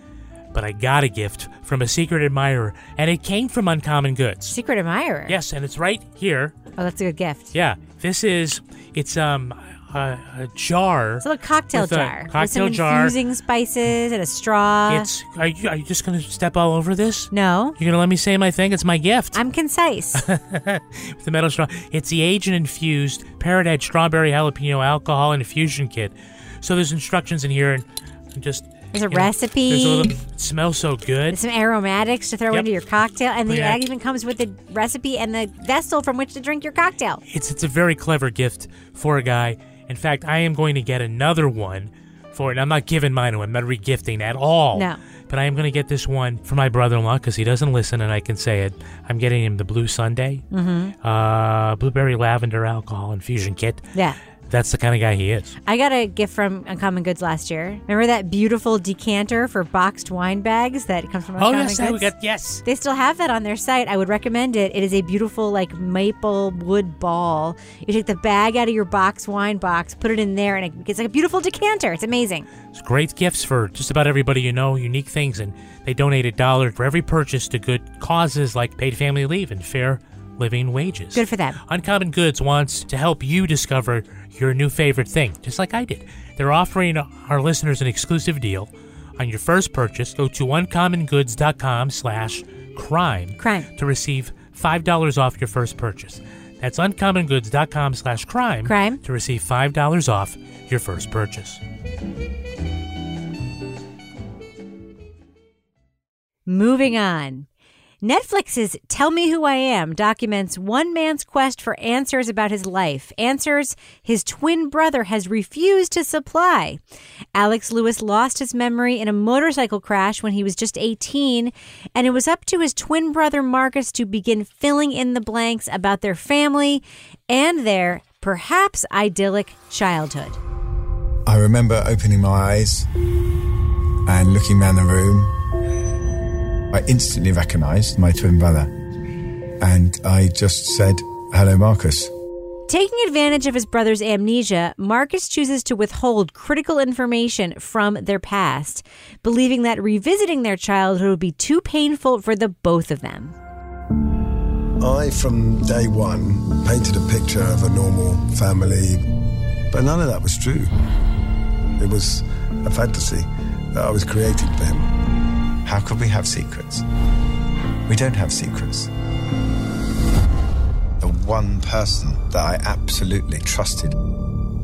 But I got a gift from a secret admirer, and it came from Uncommon Goods. Secret admirer. Yes, and it's right here. Oh, that's a good gift. Yeah, this is, it's um a, a jar. It's a little cocktail with a jar with Cocktail some jar. infusing spices and a straw. It's are you are you just gonna step all over this? no. You're gonna let me say my thing? It's my gift. I'm concise. <laughs> with the metal straw. It's the aged and infused Parrot Head Strawberry Jalapeno Alcohol Infusion Kit. So there's instructions in here, and just There's a you know, recipe. there's a little, it smells so good. Some aromatics to throw Yep. into your cocktail, and the, Yeah. it even comes with the recipe and the vessel from which to drink your cocktail. It's it's a very clever gift for a guy. In fact, I am going to get another one for it. I'm not giving mine away. I'm not regifting at all. No. But I am going to get this one for my brother-in-law because he doesn't listen, and I can say it. I'm getting him the Blue Sunday, Mm-hmm. uh, blueberry lavender alcohol infusion kit. Yeah. That's the kind of guy he is. I got a gift from Uncommon Goods last year. Remember that beautiful decanter for boxed wine bags that comes from Oh Uncommon yes, Goods? we got yes. They still have that on their site. I would recommend it. It is a beautiful, like maple wood ball. You take the bag out of your box wine box, put it in there, and it gets like a beautiful decanter. It's amazing. It's great gifts for just about everybody you know, unique things, and they donate a dollar for every purchase to good causes like paid family leave and fair living wages. Good for them. Uncommon Goods wants to help you discover your new favorite thing, just like I did. They're offering our listeners an exclusive deal. On your first purchase, go to uncommongoods.com slash crime to receive $5 off your first purchase. That's uncommongoods.com slash crime Crime. to receive $5 off your first purchase. Moving on. Netflix's Tell Me Who I Am documents one man's quest for answers about his life, answers his twin brother has refused to supply. Alex Lewis lost his memory in a motorcycle crash when he was just 18, and it was up to his twin brother Marcus to begin filling in the blanks about their family and their perhaps idyllic childhood. I remember opening my eyes and looking around the room I instantly recognized my twin brother. And I just said, Hello, Marcus. Taking advantage of his brother's amnesia, Marcus chooses to withhold critical information from their past, believing that revisiting their childhood would be too painful for the both of them. I, from day one, painted a picture of a normal family, but none of that was true. It was a fantasy that I was creating for him. How could we have secrets? We don't have secrets. The one person that I absolutely trusted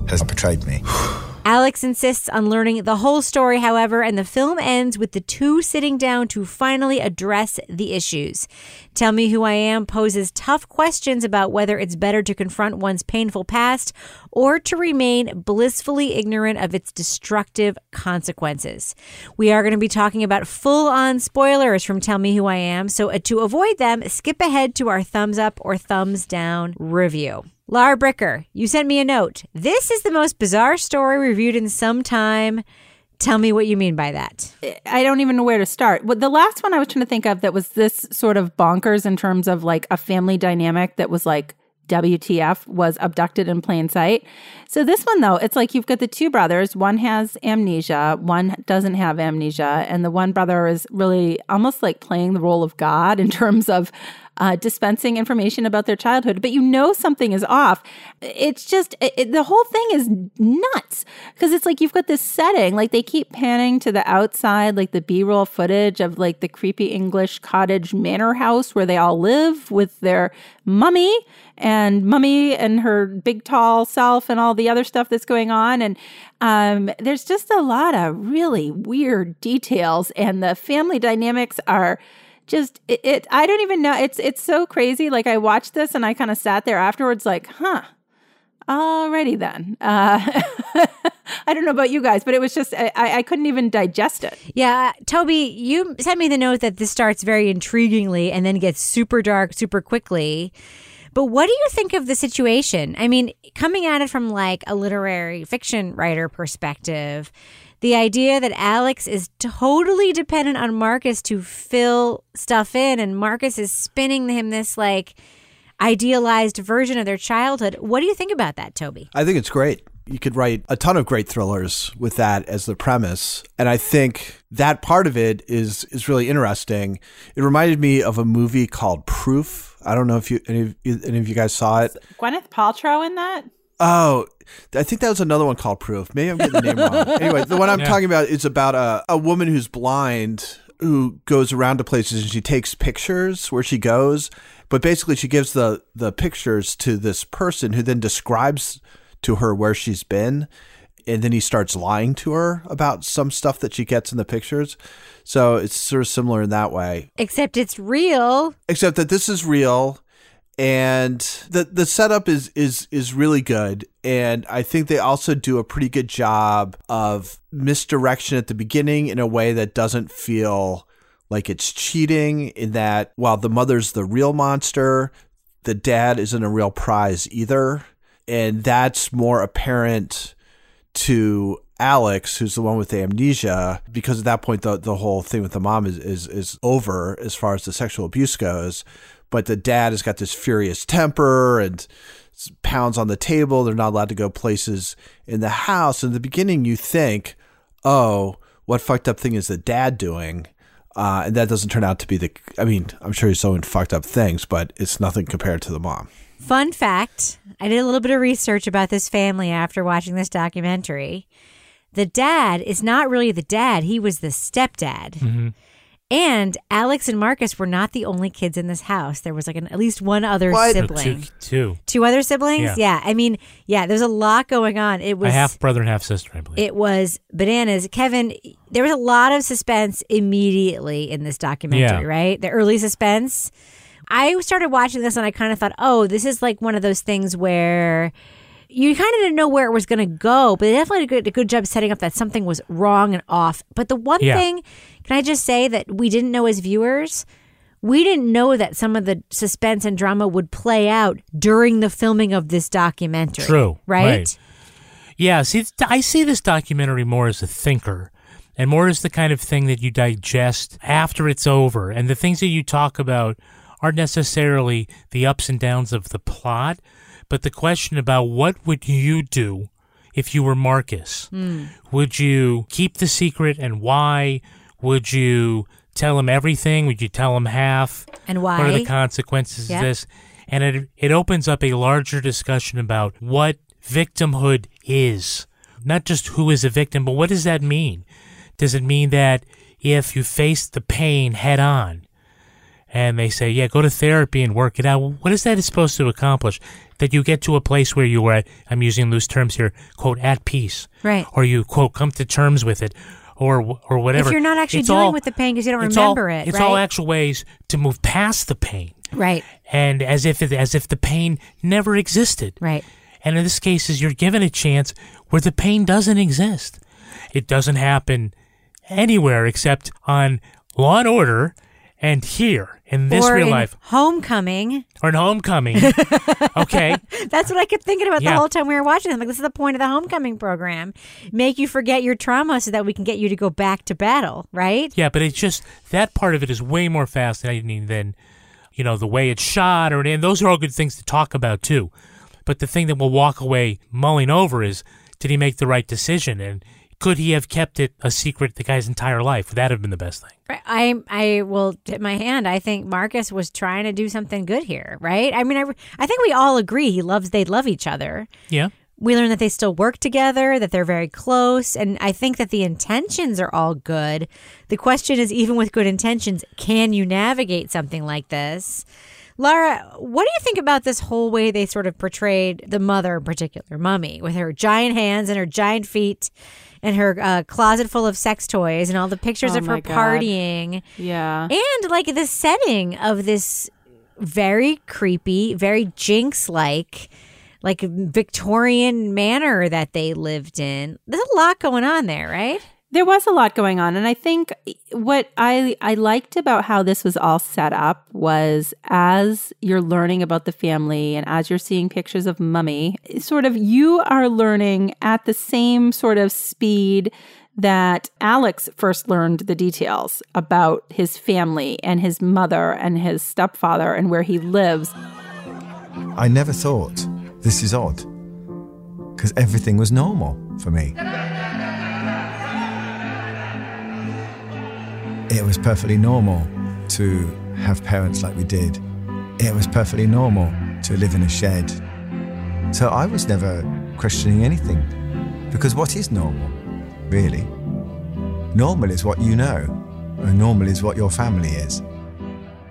has betrayed me. <sighs> Alex insists on learning the whole story, however, and the film ends with the two sitting down to finally address the issues. Tell Me Who I Am poses tough questions about whether it's better to confront one's painful past or to remain blissfully ignorant of its destructive consequences. We are going to be talking about full on spoilers from Tell Me Who I Am, so uh, to avoid them, skip ahead to our thumbs up or thumbs down review. Lara Bricker, you sent me a note. This is the most bizarre story reviewed in some time. Tell me what you mean by that. I don't even know where to start. Well, the last one I was trying to think of that was this sort of bonkers in terms of like a family dynamic that was like WTF was abducted in plain sight. So this one though, it's like you've got the two brothers. One has amnesia, one doesn't have amnesia, and the one brother is really almost like playing the role of God in terms of uh, dispensing information about their childhood, but you know something is off. It's just it, it, the whole thing is nuts because it's like you've got this setting, like they keep panning to the outside, like the B roll footage of like the creepy English cottage manor house where they all live with their mummy and mummy and her big tall self and all the other stuff that's going on and um, there's just a lot of really weird details and the family dynamics are just it, it, I don't even know. It's it's so crazy. Like I watched this and I kind of sat there afterwards, like, huh. Alrighty then. Uh, <laughs> I don't know about you guys, but it was just I, I couldn't even digest it. Yeah, Toby, you sent me the note that this starts very intriguingly and then gets super dark super quickly. But what do you think of the situation? I mean, coming at it from like a literary fiction writer perspective, the idea that Alex is totally dependent on Marcus to fill stuff in, and Marcus is spinning him this like idealized version of their childhood. What do you think about that, Toby? I think it's great. You could write a ton of great thrillers with that as the premise, and I think that part of it is is really interesting. It reminded me of a movie called Proof. I don't know if you any of, any of you guys saw it. Gwyneth Paltrow in that? Oh, I think that was another one called Proof. Maybe I'm getting the name wrong. <laughs> Anyway, the one I'm yeah. talking about is about a, a woman who's blind who goes around to places and she takes pictures where she goes. But basically, she gives the, the pictures to this person who then describes to her where she's been. And then he starts lying to her about some stuff that she gets in the pictures. So it's sort of similar in that way. Except it's real. Except that this is real and the the setup is is is really good. And I think they also do a pretty good job of misdirection at the beginning in a way that doesn't feel like it's cheating in that while the mother's the real monster the dad isn't a real prize either. And that's more apparent to Alex, who's the one with the amnesia, because at that point the the whole thing with the mom is is is over as far as the sexual abuse goes but the dad has got this furious temper and pounds on the table. They're not allowed to go places in the house. In the beginning, you think, oh, what fucked up thing is the dad doing? Uh, and that doesn't turn out to be the. I mean, I'm sure he's doing fucked up things, but it's nothing compared to the mom. Fun fact I did a little bit of research about this family after watching this documentary. The dad is not really the dad, he was the stepdad. Mm-hmm. And Alex and Marcus were not the only kids in this house. There was like an, at least one other What? sibling. Two- two. Two other siblings? Yeah. I mean, yeah, there's a lot going on. It was A was half brother and half sister, I believe. it was bananas. Kevin, there was a lot of suspense immediately in this documentary, Yeah. right? The early suspense. I started watching this and I kind of thought, oh, this is like one of those things where you kind of didn't know where it was going to go, but they definitely did a good, a good job setting up that something was wrong and off. But the one Yeah. thing, can I just say that we didn't know as viewers? We didn't know that some of the suspense and drama would play out during the filming of this documentary. True. Right? Yeah. See, I see this documentary more as a thinker and more as the kind of thing that you digest after it's over. And the things that you talk about aren't necessarily the ups and downs of the plot, but the question about what would you do if you were Marcus? Hmm. Would you keep the secret and why? Would you tell him everything? Would you tell him half? And why? What are the consequences Yeah. of this? And it it opens up a larger discussion about what victimhood is. Not just who is a victim, but what does that mean? Does it mean that if you face the pain head on and they say, yeah, go to therapy and work it out, what is that supposed to accomplish? That you get to a place where you are, at, I'm using loose terms here, quote, at peace. Right. Or you, quote, come to terms with it or, or whatever. If you're not actually It's dealing all- with the pain because you don't remember all, it, It's right? all actual ways to move past the pain right. and as if it, as if the pain never existed. Right. And in this case, is you're given a chance where the pain doesn't exist. It doesn't happen anywhere except on Law and Order and here in this or real in life Homecoming. or in Homecoming. <laughs> okay, That's what I kept thinking about the whole time we were watching. I'm like, this is the point of the Homecoming program: make you forget your trauma so that we can get you to go back to battle. Right? yeah, but it's just that part of it is way more fascinating than you know the way it's shot, or and those are all good things to talk about too. But the thing that we'll walk away mulling over is did he make the right decision and could he have kept it a secret the guy's entire life? Would that have been the best thing? Right. I I will tip my hand. I think Marcus was trying to do something good here. Right? I mean, I I think we all agree he loves. They love each other. Yeah. we learn that they still work together, that they're very close, and I think that the intentions are all good. The question is, even with good intentions, can you navigate something like this? Lara, what do you think about this whole way they sort of portrayed the mother in particular, Mummy, with her giant hands and her giant feet and her uh, closet full of sex toys and all the pictures Oh of her God. partying? Yeah. And like the setting of this very creepy, very jinx like, like Victorian manor that they lived in. There's a lot going on there, right? There was a lot going on, and I think eh, what I I liked about how this was all set up was as you're learning about the family and as you're seeing pictures of Mummy, sort of you are learning at the same sort of speed that Alex first learned the details about his family and his mother and his stepfather and where he lives. I never thought this is odd because everything was normal for me. It was perfectly normal to have parents like we did. It was perfectly normal to live in a shed. So I was never questioning anything because what is normal, really? Normal is what you know, and normal is what your family is.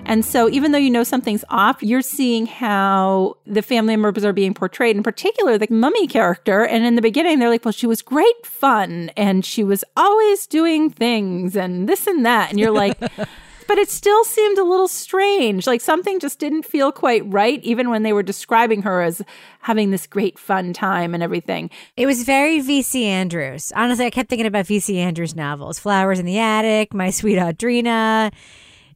And so, even though you know something's off, you're seeing how the family members are being portrayed, in particular the mummy character. And in the beginning, they're like, well, she was great fun and she was always doing things and this and that. And you're like, <laughs> but it still seemed a little strange. Like something just didn't feel quite right, even when they were describing her as having this great fun time and everything. It was very V.C. Andrews. Honestly, I kept thinking about V.C. Andrews novels Flowers in the Attic, My Sweet Audrina.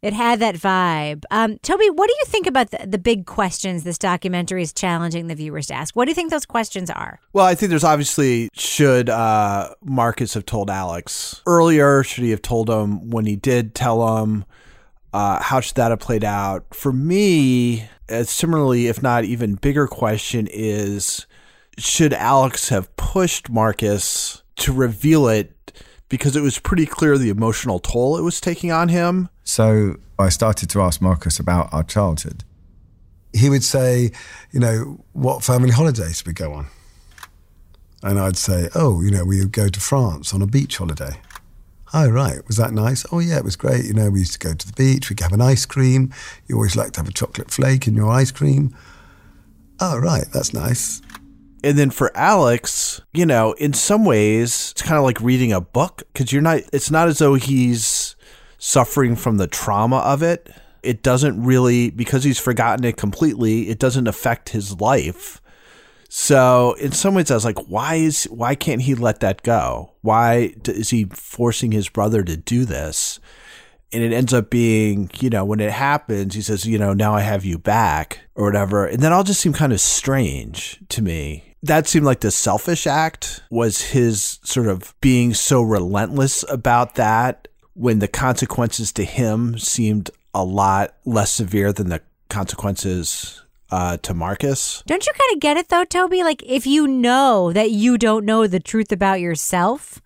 It had that vibe. Um, Toby, what do you think about the, the big questions this documentary is challenging the viewers to ask? What do you think those questions are? Well, I think there's obviously should uh, Marcus have told Alex earlier? Should he have told him when he did tell him? Uh, how should that have played out? For me, a similarly, if not even bigger question is should Alex have pushed Marcus to reveal it because it was pretty clear the emotional toll it was taking on him? So I started to ask Marcus about our childhood. He would say, you know, what family holidays we go on? And I'd say, oh, you know, we would go to France on a beach holiday. Oh, right. Was that nice? Oh, yeah, it was great. You know, we used to go to the beach, we'd have an ice cream. You always like to have a chocolate flake in your ice cream. Oh, right. That's nice. And then for Alex, you know, in some ways, it's kind of like reading a book because you're not, it's not as though he's suffering from the trauma of it. It doesn't really, because he's forgotten it completely, it doesn't affect his life. So in some ways, I was like, why is, why can't he let that go? Why is he forcing his brother to do this? And it ends up being, you know, when it happens, he says, you know, now I have you back or whatever. And that all just seemed kind of strange to me that seemed like the selfish act was his sort of being so relentless about that when the consequences to him seemed a lot less severe than the consequences uh, to Marcus. Don't you kind of get it though, Toby? Like if you know that you don't know the truth about yourself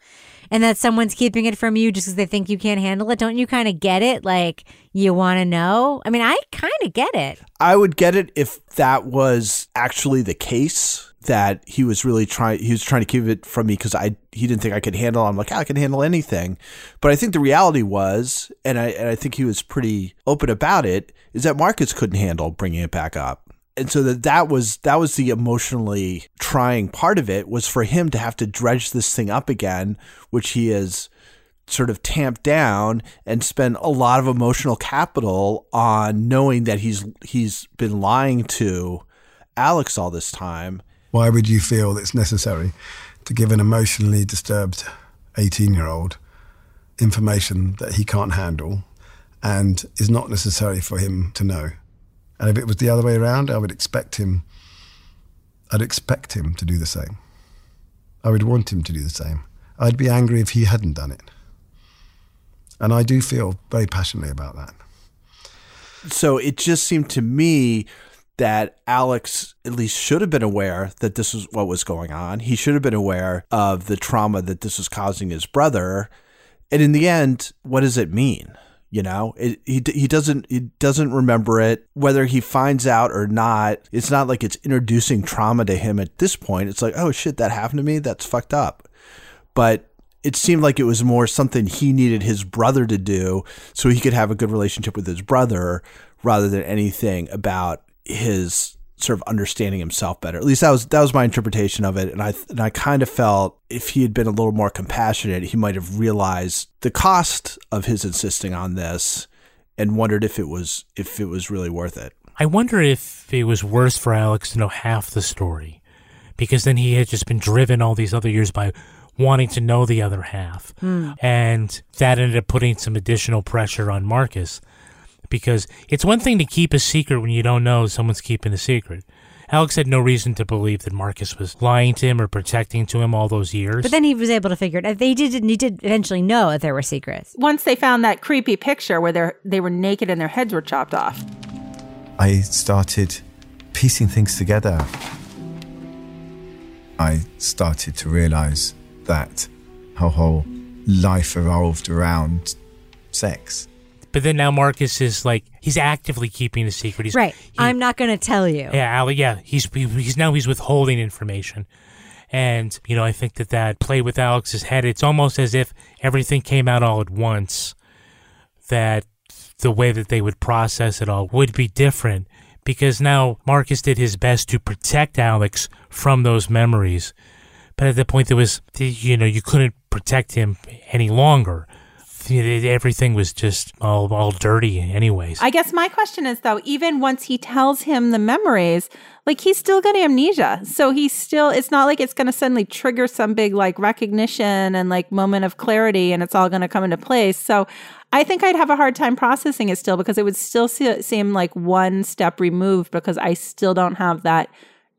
and that someone's keeping it from you just because they think you can't handle it, don't you kind of get it? Like you want to know? I mean, I kind of get it. I would get it if that was actually the case that he was really trying he was trying to keep it from me because I he didn't think I could handle I'm like ah, I can handle anything. But I think the reality was and I and I think he was pretty open about it is that Marcus couldn't handle bringing it back up. And so that that was that was the emotionally trying part of it was for him to have to dredge this thing up again which he is sort of tamped down and spend a lot of emotional capital on knowing that he's he's been lying to Alex all this time why would you feel it's necessary to give an emotionally disturbed 18 year old information that he can't handle and is not necessary for him to know? And if it was the other way around, I would expect him, I'd expect him to do the same. I would want him to do the same. I'd be angry if he hadn't done it. And I do feel very passionately about that. So it just seemed to me that Alex at least should have been aware that this was what was going on. He should have been aware of the trauma that this was causing his brother. And in the end, what does it mean? You know, it, he he doesn't he doesn't remember it. Whether he finds out or not, it's not like it's introducing trauma to him at this point. It's like, oh shit, that happened to me. That's fucked up. But it seemed like it was more something he needed his brother to do so he could have a good relationship with his brother rather than anything about his sort of understanding himself better. At least that was that was my interpretation of it, and I and I kind of felt if he had been a little more compassionate, he might have realized the cost of his insisting on this, and wondered if it was if it was really worth it. I wonder if it was worse for Alex to know half the story, because then he had just been driven all these other years by wanting to know the other half, Hmm. and that ended up putting some additional pressure on Marcus because it's one thing to keep a secret when you don't know someone's keeping a secret. Alex had no reason to believe that Marcus was lying to him or protecting to him all those years. But then he was able to figure it out. They did, he did eventually know that there were secrets. Once they found that creepy picture where they they were naked and their heads were chopped off. I started piecing things together. I started to realize that her whole life revolved around sex. But then now Marcus is like he's actively keeping a secret. He's right. I'm not going to tell you. Yeah, Ali. Yeah, he's he's now he's withholding information, and you know I think that that play with Alex's head. It's almost as if everything came out all at once. That the way that they would process it all would be different because now Marcus did his best to protect Alex from those memories, but at that point there was you know you couldn't protect him any longer everything was just all all dirty anyways. I guess my question is though, even once he tells him the memories, like he's still got amnesia. So he's still it's not like it's going to suddenly trigger some big like recognition and like moment of clarity and it's all going to come into place. So I think I'd have a hard time processing it still because it would still se- seem like one step removed because I still don't have that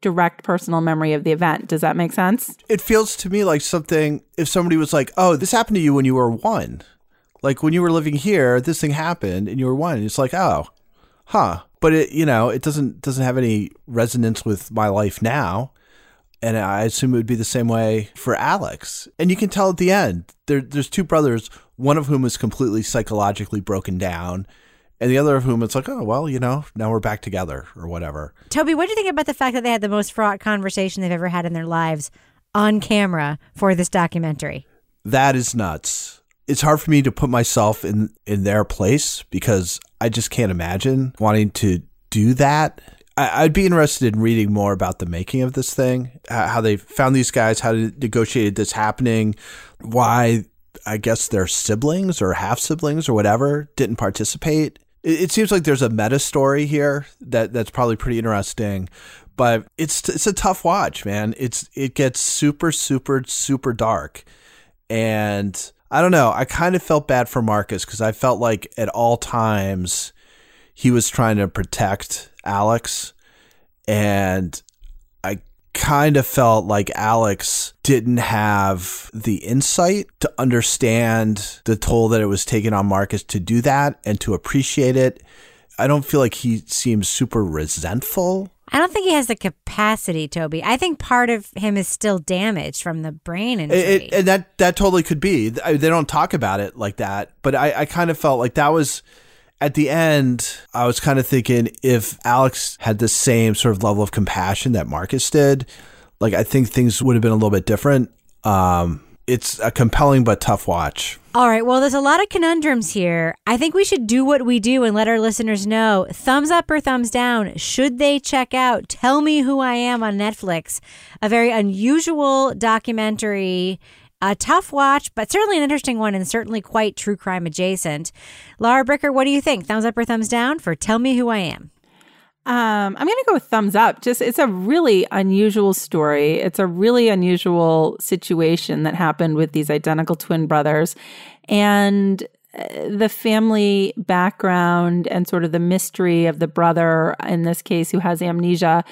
direct personal memory of the event. Does that make sense? It feels to me like something if somebody was like, "Oh, this happened to you when you were 1." Like when you were living here, this thing happened and you were one. It's like, oh, huh. But it, you know, it doesn't doesn't have any resonance with my life now. And I assume it would be the same way for Alex. And you can tell at the end, there, there's two brothers, one of whom is completely psychologically broken down, and the other of whom it's like, oh, well, you know, now we're back together or whatever. Toby, what do you think about the fact that they had the most fraught conversation they've ever had in their lives on camera for this documentary? That is nuts it's hard for me to put myself in in their place because I just can't imagine wanting to do that. I, I'd be interested in reading more about the making of this thing, how how they found these guys, how they negotiated this happening, why I guess their siblings or half siblings or whatever didn't participate. It, it seems like there's a meta story here that that's probably pretty interesting, but it's it's a tough watch, man. It's it gets super super super dark, and I don't know. I kind of felt bad for Marcus because I felt like at all times he was trying to protect Alex, and I kind of felt like Alex didn't have the insight to understand the toll that it was taking on Marcus to do that and to appreciate it. I don't feel like he seems super resentful. I don't think he has the capacity, Toby. I think part of him is still damaged from the brain injury. It, it- and that that totally could be. They don't talk about it like that, but I, I kind of felt like that was at the end. I was kind of thinking if Alex had the same sort of level of compassion that Marcus did, like I think things would have been a little bit different. Um, it's a compelling but tough watch. All right. Well, there's a lot of conundrums here. I think we should do what we do and let our listeners know thumbs up or thumbs down. Should they check out Tell Me Who I Am on Netflix? A very unusual documentary. A tough watch, but certainly an interesting one and certainly quite true crime adjacent. Lara Bricker, what do you think? Thumbs up or thumbs down for Tell Me Who I Am? Um, I'm going to go with thumbs up. Just it's a really unusual story. It's a really unusual situation that happened with these identical twin brothers, and uh, the family background and sort of the mystery of the brother in this case who has amnesia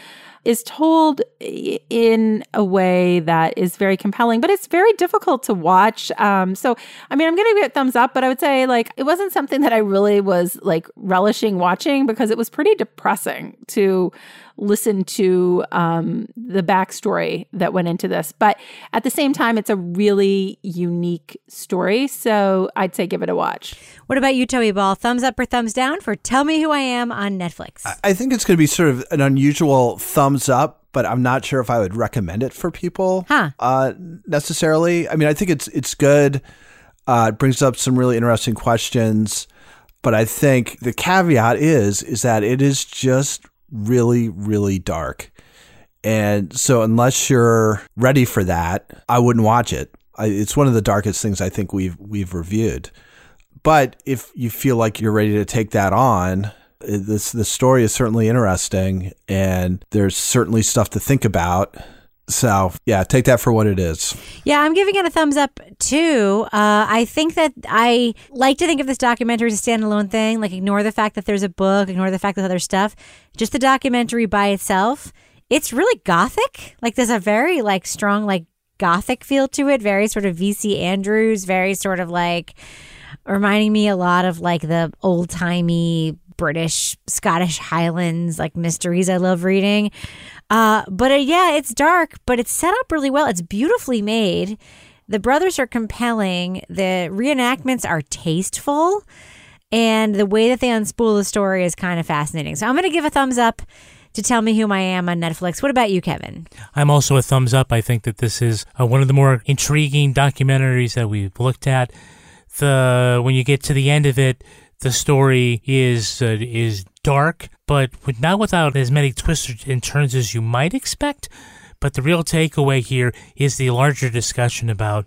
is told in a way that is very compelling, but it's very difficult to watch. Um, so, I mean, I'm going to give it thumbs up, but I would say like it wasn't something that I really was like relishing watching because it was pretty depressing to listen to um, the backstory that went into this. But at the same time, it's a really unique story. So I'd say give it a watch. What about you, Toby Ball? Thumbs up or thumbs down for Tell Me Who I Am on Netflix? I think it's going to be sort of an unusual thumbs up, but I'm not sure if I would recommend it for people Huh. uh, necessarily. I mean, I think it's it's good. Uh, it brings up some really interesting questions, but I think the caveat is is that it is just really really dark, and so unless you're ready for that, I wouldn't watch it. I, it's one of the darkest things I think we've we've reviewed. But if you feel like you're ready to take that on, this the story is certainly interesting, and there's certainly stuff to think about. So yeah, take that for what it is. Yeah, I'm giving it a thumbs up too. Uh, I think that I like to think of this documentary as a standalone thing. Like, ignore the fact that there's a book, ignore the fact that other stuff. Just the documentary by itself, it's really gothic. Like, there's a very like strong like gothic feel to it. Very sort of VC Andrews. Very sort of like reminding me a lot of like the old timey British, Scottish Highlands like mysteries I love reading. Uh, but uh, yeah, it's dark, but it's set up really well. It's beautifully made. The brothers are compelling. The reenactments are tasteful. And the way that they unspool the story is kind of fascinating. So I'm going to give a thumbs up to Tell Me Who I Am on Netflix. What about you, Kevin? I'm also a thumbs up. I think that this is uh, one of the more intriguing documentaries that we've looked at. The when you get to the end of it, the story is uh, is dark, but not without as many twists and turns as you might expect. But the real takeaway here is the larger discussion about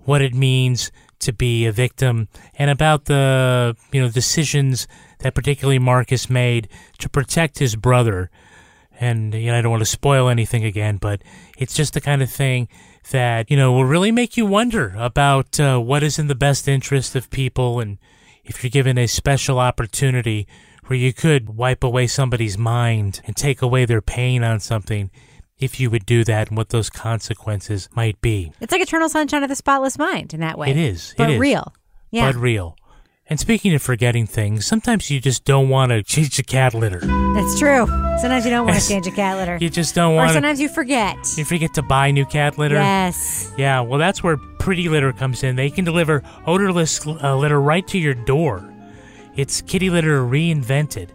what it means to be a victim and about the you know decisions that particularly Marcus made to protect his brother. And you know, I don't want to spoil anything again, but it's just the kind of thing that you know will really make you wonder about uh, what is in the best interest of people, and if you're given a special opportunity where you could wipe away somebody's mind and take away their pain on something, if you would do that, and what those consequences might be. It's like Eternal Sunshine of the Spotless Mind in that way. It is. But it is. real. Yeah. But real. And speaking of forgetting things, sometimes you just don't want to change the cat litter. That's true. Sometimes you don't want to <laughs> change a cat litter. You just don't want to. sometimes you forget. You forget to buy new cat litter. Yes. Yeah, well, that's where Pretty Litter comes in. They can deliver odorless uh, litter right to your door. It's kitty litter reinvented.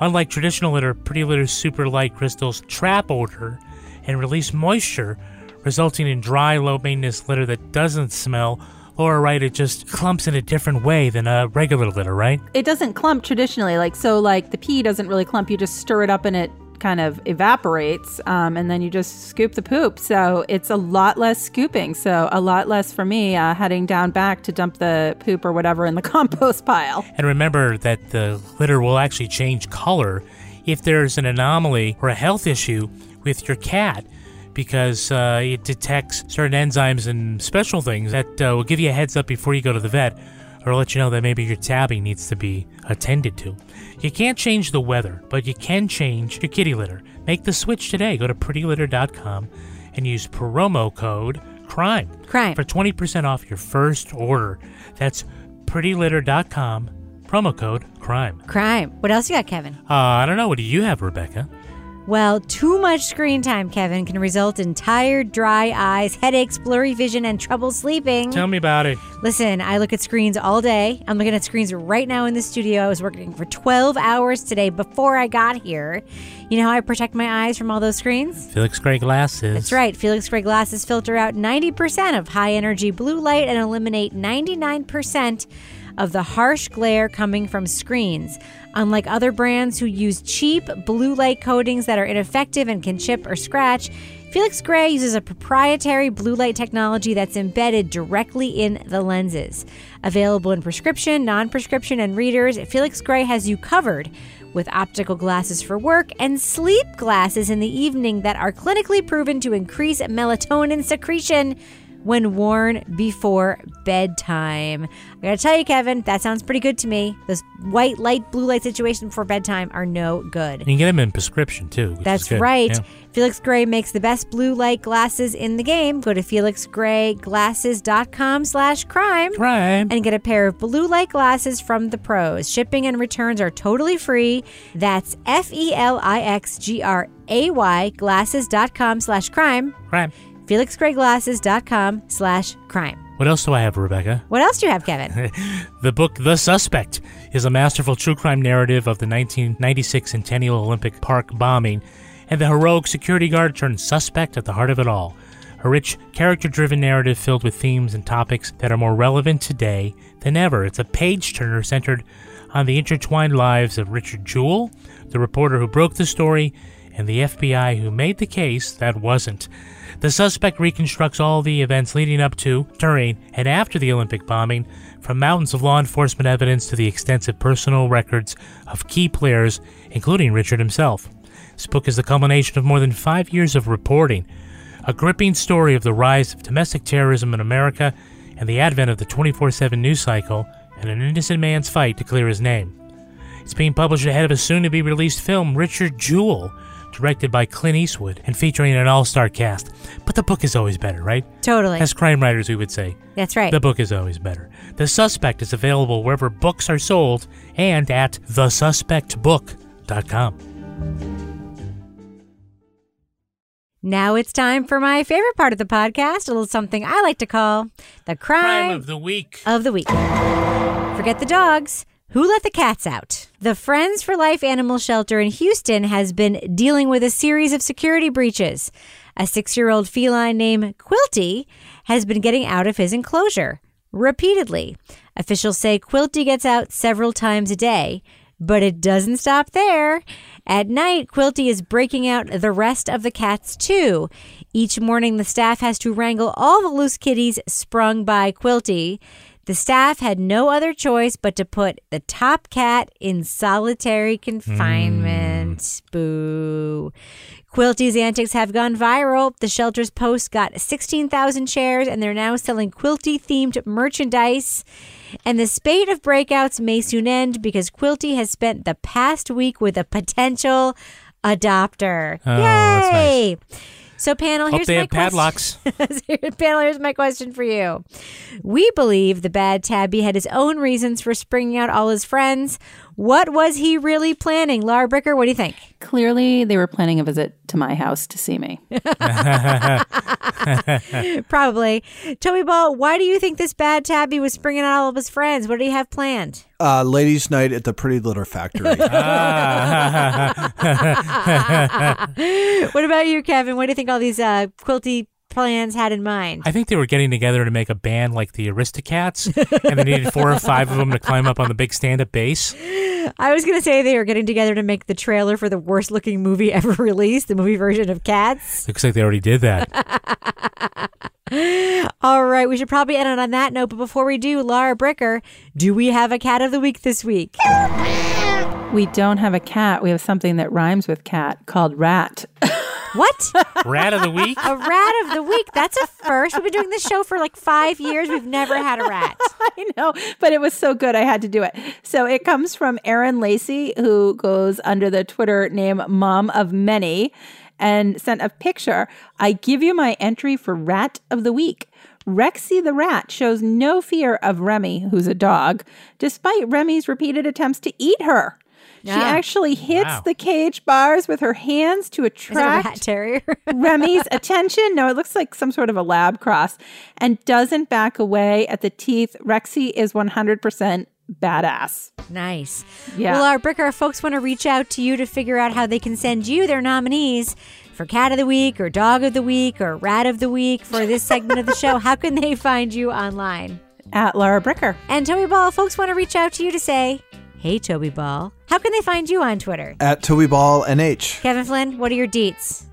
Unlike traditional litter, Pretty Litter's super light crystals trap odor and release moisture, resulting in dry, low maintenance litter that doesn't smell Laura right, it just clumps in a different way than a regular litter, right? It doesn't clump traditionally. Like, so, like, the pee doesn't really clump. You just stir it up and it kind of evaporates um, and then you just scoop the poop. So it's a lot less scooping. So a lot less for me uh, heading down back to dump the poop or whatever in the <laughs> compost pile. And remember that the litter will actually change color if there's an anomaly or a health issue with your cat because uh, it detects certain enzymes and special things that uh, will give you a heads up before you go to the vet or let you know that maybe your tabby needs to be attended to. You can't change the weather, but you can change your kitty litter. Make the switch today. Go to prettylitter.com and use promo code CRIME, crime. for 20% off your first order. That's prettylitter.com, promo code CRIME. Crime. What else you got, Kevin? Uh, I don't know. What do you have, Rebecca? Well, too much screen time, Kevin, can result in tired, dry eyes, headaches, blurry vision, and trouble sleeping. Tell me about it. Listen, I look at screens all day. I'm looking at screens right now in the studio. I was working for 12 hours today before I got here. You know how I protect my eyes from all those screens? Felix Gray glasses. That's right. Felix Gray glasses filter out 90% of high energy blue light and eliminate 99% of the harsh glare coming from screens. Unlike other brands who use cheap blue light coatings that are ineffective and can chip or scratch, Felix Gray uses a proprietary blue light technology that's embedded directly in the lenses. Available in prescription, non prescription, and readers, Felix Gray has you covered with optical glasses for work and sleep glasses in the evening that are clinically proven to increase melatonin secretion when worn before bedtime. I gotta tell you, Kevin, that sounds pretty good to me. Those white light, blue light situation before bedtime are no good. You can get them in prescription too. which is That's right. Yeah. Felix Gray makes the best blue light glasses in the game. Go to felixgrayglasses.com slash crime crime and get a pair of blue light glasses from the pros. Shipping and returns are totally free. That's F-E-L-I-X-G-R-A-Y glasses.com slash crime. Crime. felixgrayglasses.com slash crime. What else do I have, Rebecca? What else do you have, Kevin? <laughs> The book The Suspect is a masterful true crime narrative of the 1996 Centennial Olympic Park bombing and the heroic security guard turned suspect at the heart of it all. A rich, character driven narrative filled with themes and topics that are more relevant today than ever. It's a page turner centered on the intertwined lives of Richard Jewell, the reporter who broke the story, and the FBI who made the case that wasn't. The suspect reconstructs all the events leading up to, during, and after the Olympic bombing, from mountains of law enforcement evidence to the extensive personal records of key players, including Richard himself. This book is the culmination of more than five years of reporting, a gripping story of the rise of domestic terrorism in America and the advent of the 24 7 news cycle and an innocent man's fight to clear his name. It's being published ahead of a soon to be released film, Richard Jewell, directed by Clint Eastwood and featuring an all star cast. But the book is always better, right? Totally. As crime writers, we would say. That's right. The book is always better. The Suspect is available wherever books are sold and at thesuspectbook.com. Now it's time for my favorite part of the podcast, a little something I like to call the crime, Crime of the week. of the week. Forget the dogs. Who let the cats out? The Friends for Life Animal Shelter in Houston has been dealing with a series of security breaches. A six year old feline named Quilty has been getting out of his enclosure repeatedly. Officials say Quilty gets out several times a day, but it doesn't stop there. At night, Quilty is breaking out the rest of the cats too. Each morning, the staff has to wrangle all the loose kitties sprung by Quilty. The staff had no other choice but to put the top cat in solitary confinement. Hmm. Boo. Quilty's antics have gone viral. The shelter's post got 16,000 shares, and they're now selling Quilty themed merchandise. And the spate of breakouts may soon end because Quilty has spent the past week with a potential adopter. Oh, that's Yay! So, panel, Hope here's they my question. <laughs> panel, here's my question for you. We believe the bad tabby had his own reasons for springing out all his friends. What was he really planning? Lara Bricker, what do you think? Clearly, they were planning a visit to my house to see me. <laughs> <laughs> Probably. Toby Ball, why do you think this bad tabby was springing out all of his friends? What did he have planned? Uh, ladies' night at the Pretty Litter Factory. <laughs> what about you, Kevin? What do you think all these uh, Quilty plans had in mind? I think they were getting together to make a band like the Aristocats, and they needed four or five of them to climb up on the big stand-up bass. I was going to say they were getting together to make the trailer for the worst looking movie ever <laughs> released, the movie version of Cats. Looks like they already did that. <laughs> All right, we should probably end it on that note. But before we do, Lara Bricker, do we have a cat of the week this week? We don't have a cat. We have something that rhymes with cat called rat. <laughs> What? <laughs> Rat of the week? A rat of the week. That's a first. We've been doing this show for like five years. We've never had a rat. <laughs> I know, but it was so good. I had to do it. So it comes from Erin Lacey, who goes under the Twitter name Mom of Many, and sent a picture. I give you my entry for Rat of the Week. Rexy the rat shows no fear of Remy, who's a dog, despite Remy's repeated attempts to eat her. She actually hits Wow. the cage bars with her hands to Is it a attract terrier? <laughs> Remy's attention. No, it looks like some sort of a lab cross and doesn't back away at the teeth. Rexy is 100% badass. Nice. Yeah. Well, our Bricker folks want to reach out to you to figure out how they can send you their nominees for Cat of the Week or Dog of the Week or Rat of the Week for this segment of the show. How can they find you online? At Lara Bricker. And Toby Ball, folks want to reach out to you to say, Hey, Toby Ball. How can they find you on Twitter? At Toby Ball NH. Kevin Flynn, what are your deets?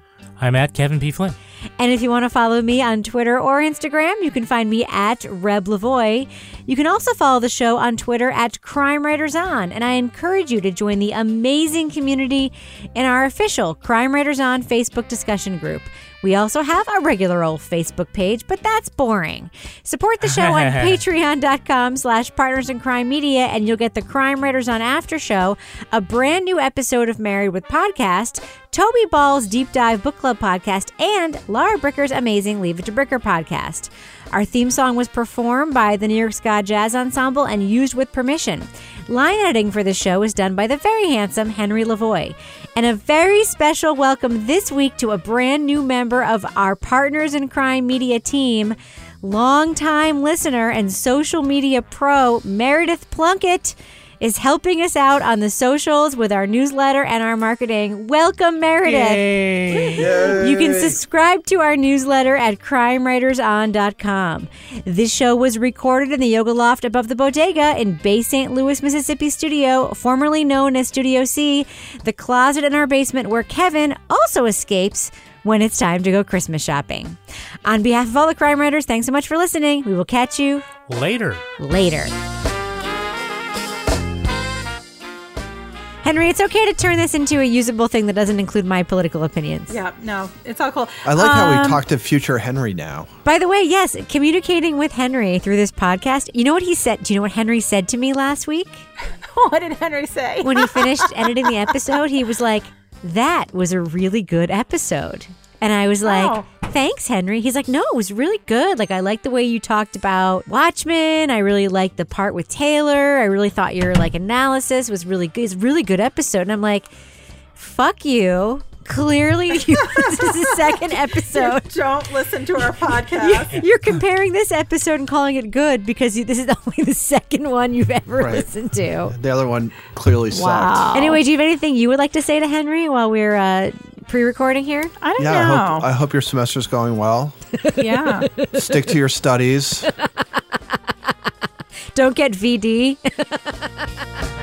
I'm at Kevin P. Flynn. And if you want to follow me on Twitter or Instagram, you can find me at Reb Lavoie. You can also follow the show on Twitter at Crime Writers On. And I encourage you to join the amazing community in our official Crime Writers On Facebook discussion group. We also have a regular old Facebook page, but that's boring. Support the show on <laughs> patreon.com slash partners in crime media, and you'll get the Crime Writers on After Show, a brand new episode of Married with Podcast, Toby Ball's Deep Dive Book Club podcast, and Lara Bricker's amazing Leave It to Bricker podcast. Our theme song was performed by the New York Ska Jazz Ensemble and used with permission. Line editing for the show is done by the very handsome Henry Lavoie. And a very special welcome this week to a brand new member of our Partners in Crime Media team, longtime listener and social media pro Meredith Plunkett is helping us out on the socials with our newsletter and our marketing. Welcome, Meredith. You can subscribe to our newsletter at crimewriterson.com. This show was recorded in the Yoga Loft above the Bodega in Bay St. Louis, Mississippi studio, formerly known as Studio C, the closet in our basement where Kevin also escapes when it's time to go Christmas shopping. On behalf of all the crime writers, thanks so much for listening. We will catch you Later. later. Henry, it's okay to turn this into a usable thing that doesn't include my political opinions. Yeah, no, it's all cool. I like how we Um, talk to future Henry now. By the way, yes, communicating with Henry through this podcast. You know what he said? Do you know what Henry said to me last week? <laughs> What did Henry say? When he <laughs> finished editing the episode, he was like, That was a really good episode. And I was like, Oh. Thanks, Henry. He's like, No, it was really good. Like, I like the way you talked about Watchmen. I really liked the part with Taylor. I really thought your like analysis was really good. It's a really good episode. And I'm like, Fuck you. Clearly, you, <laughs> this is the second <laughs> episode. Don't listen to our <laughs> podcast. You're comparing this episode and calling it good because you, this is only the second one you've ever Right. listened to. The other one clearly sucked. Anyway, do you have anything you would like to say to Henry while we're uh, pre-recording here? I don't know. Yeah, I hope, I hope your semester's going well. yeah. <laughs> Stick to your studies. <laughs> Don't get VD. <laughs>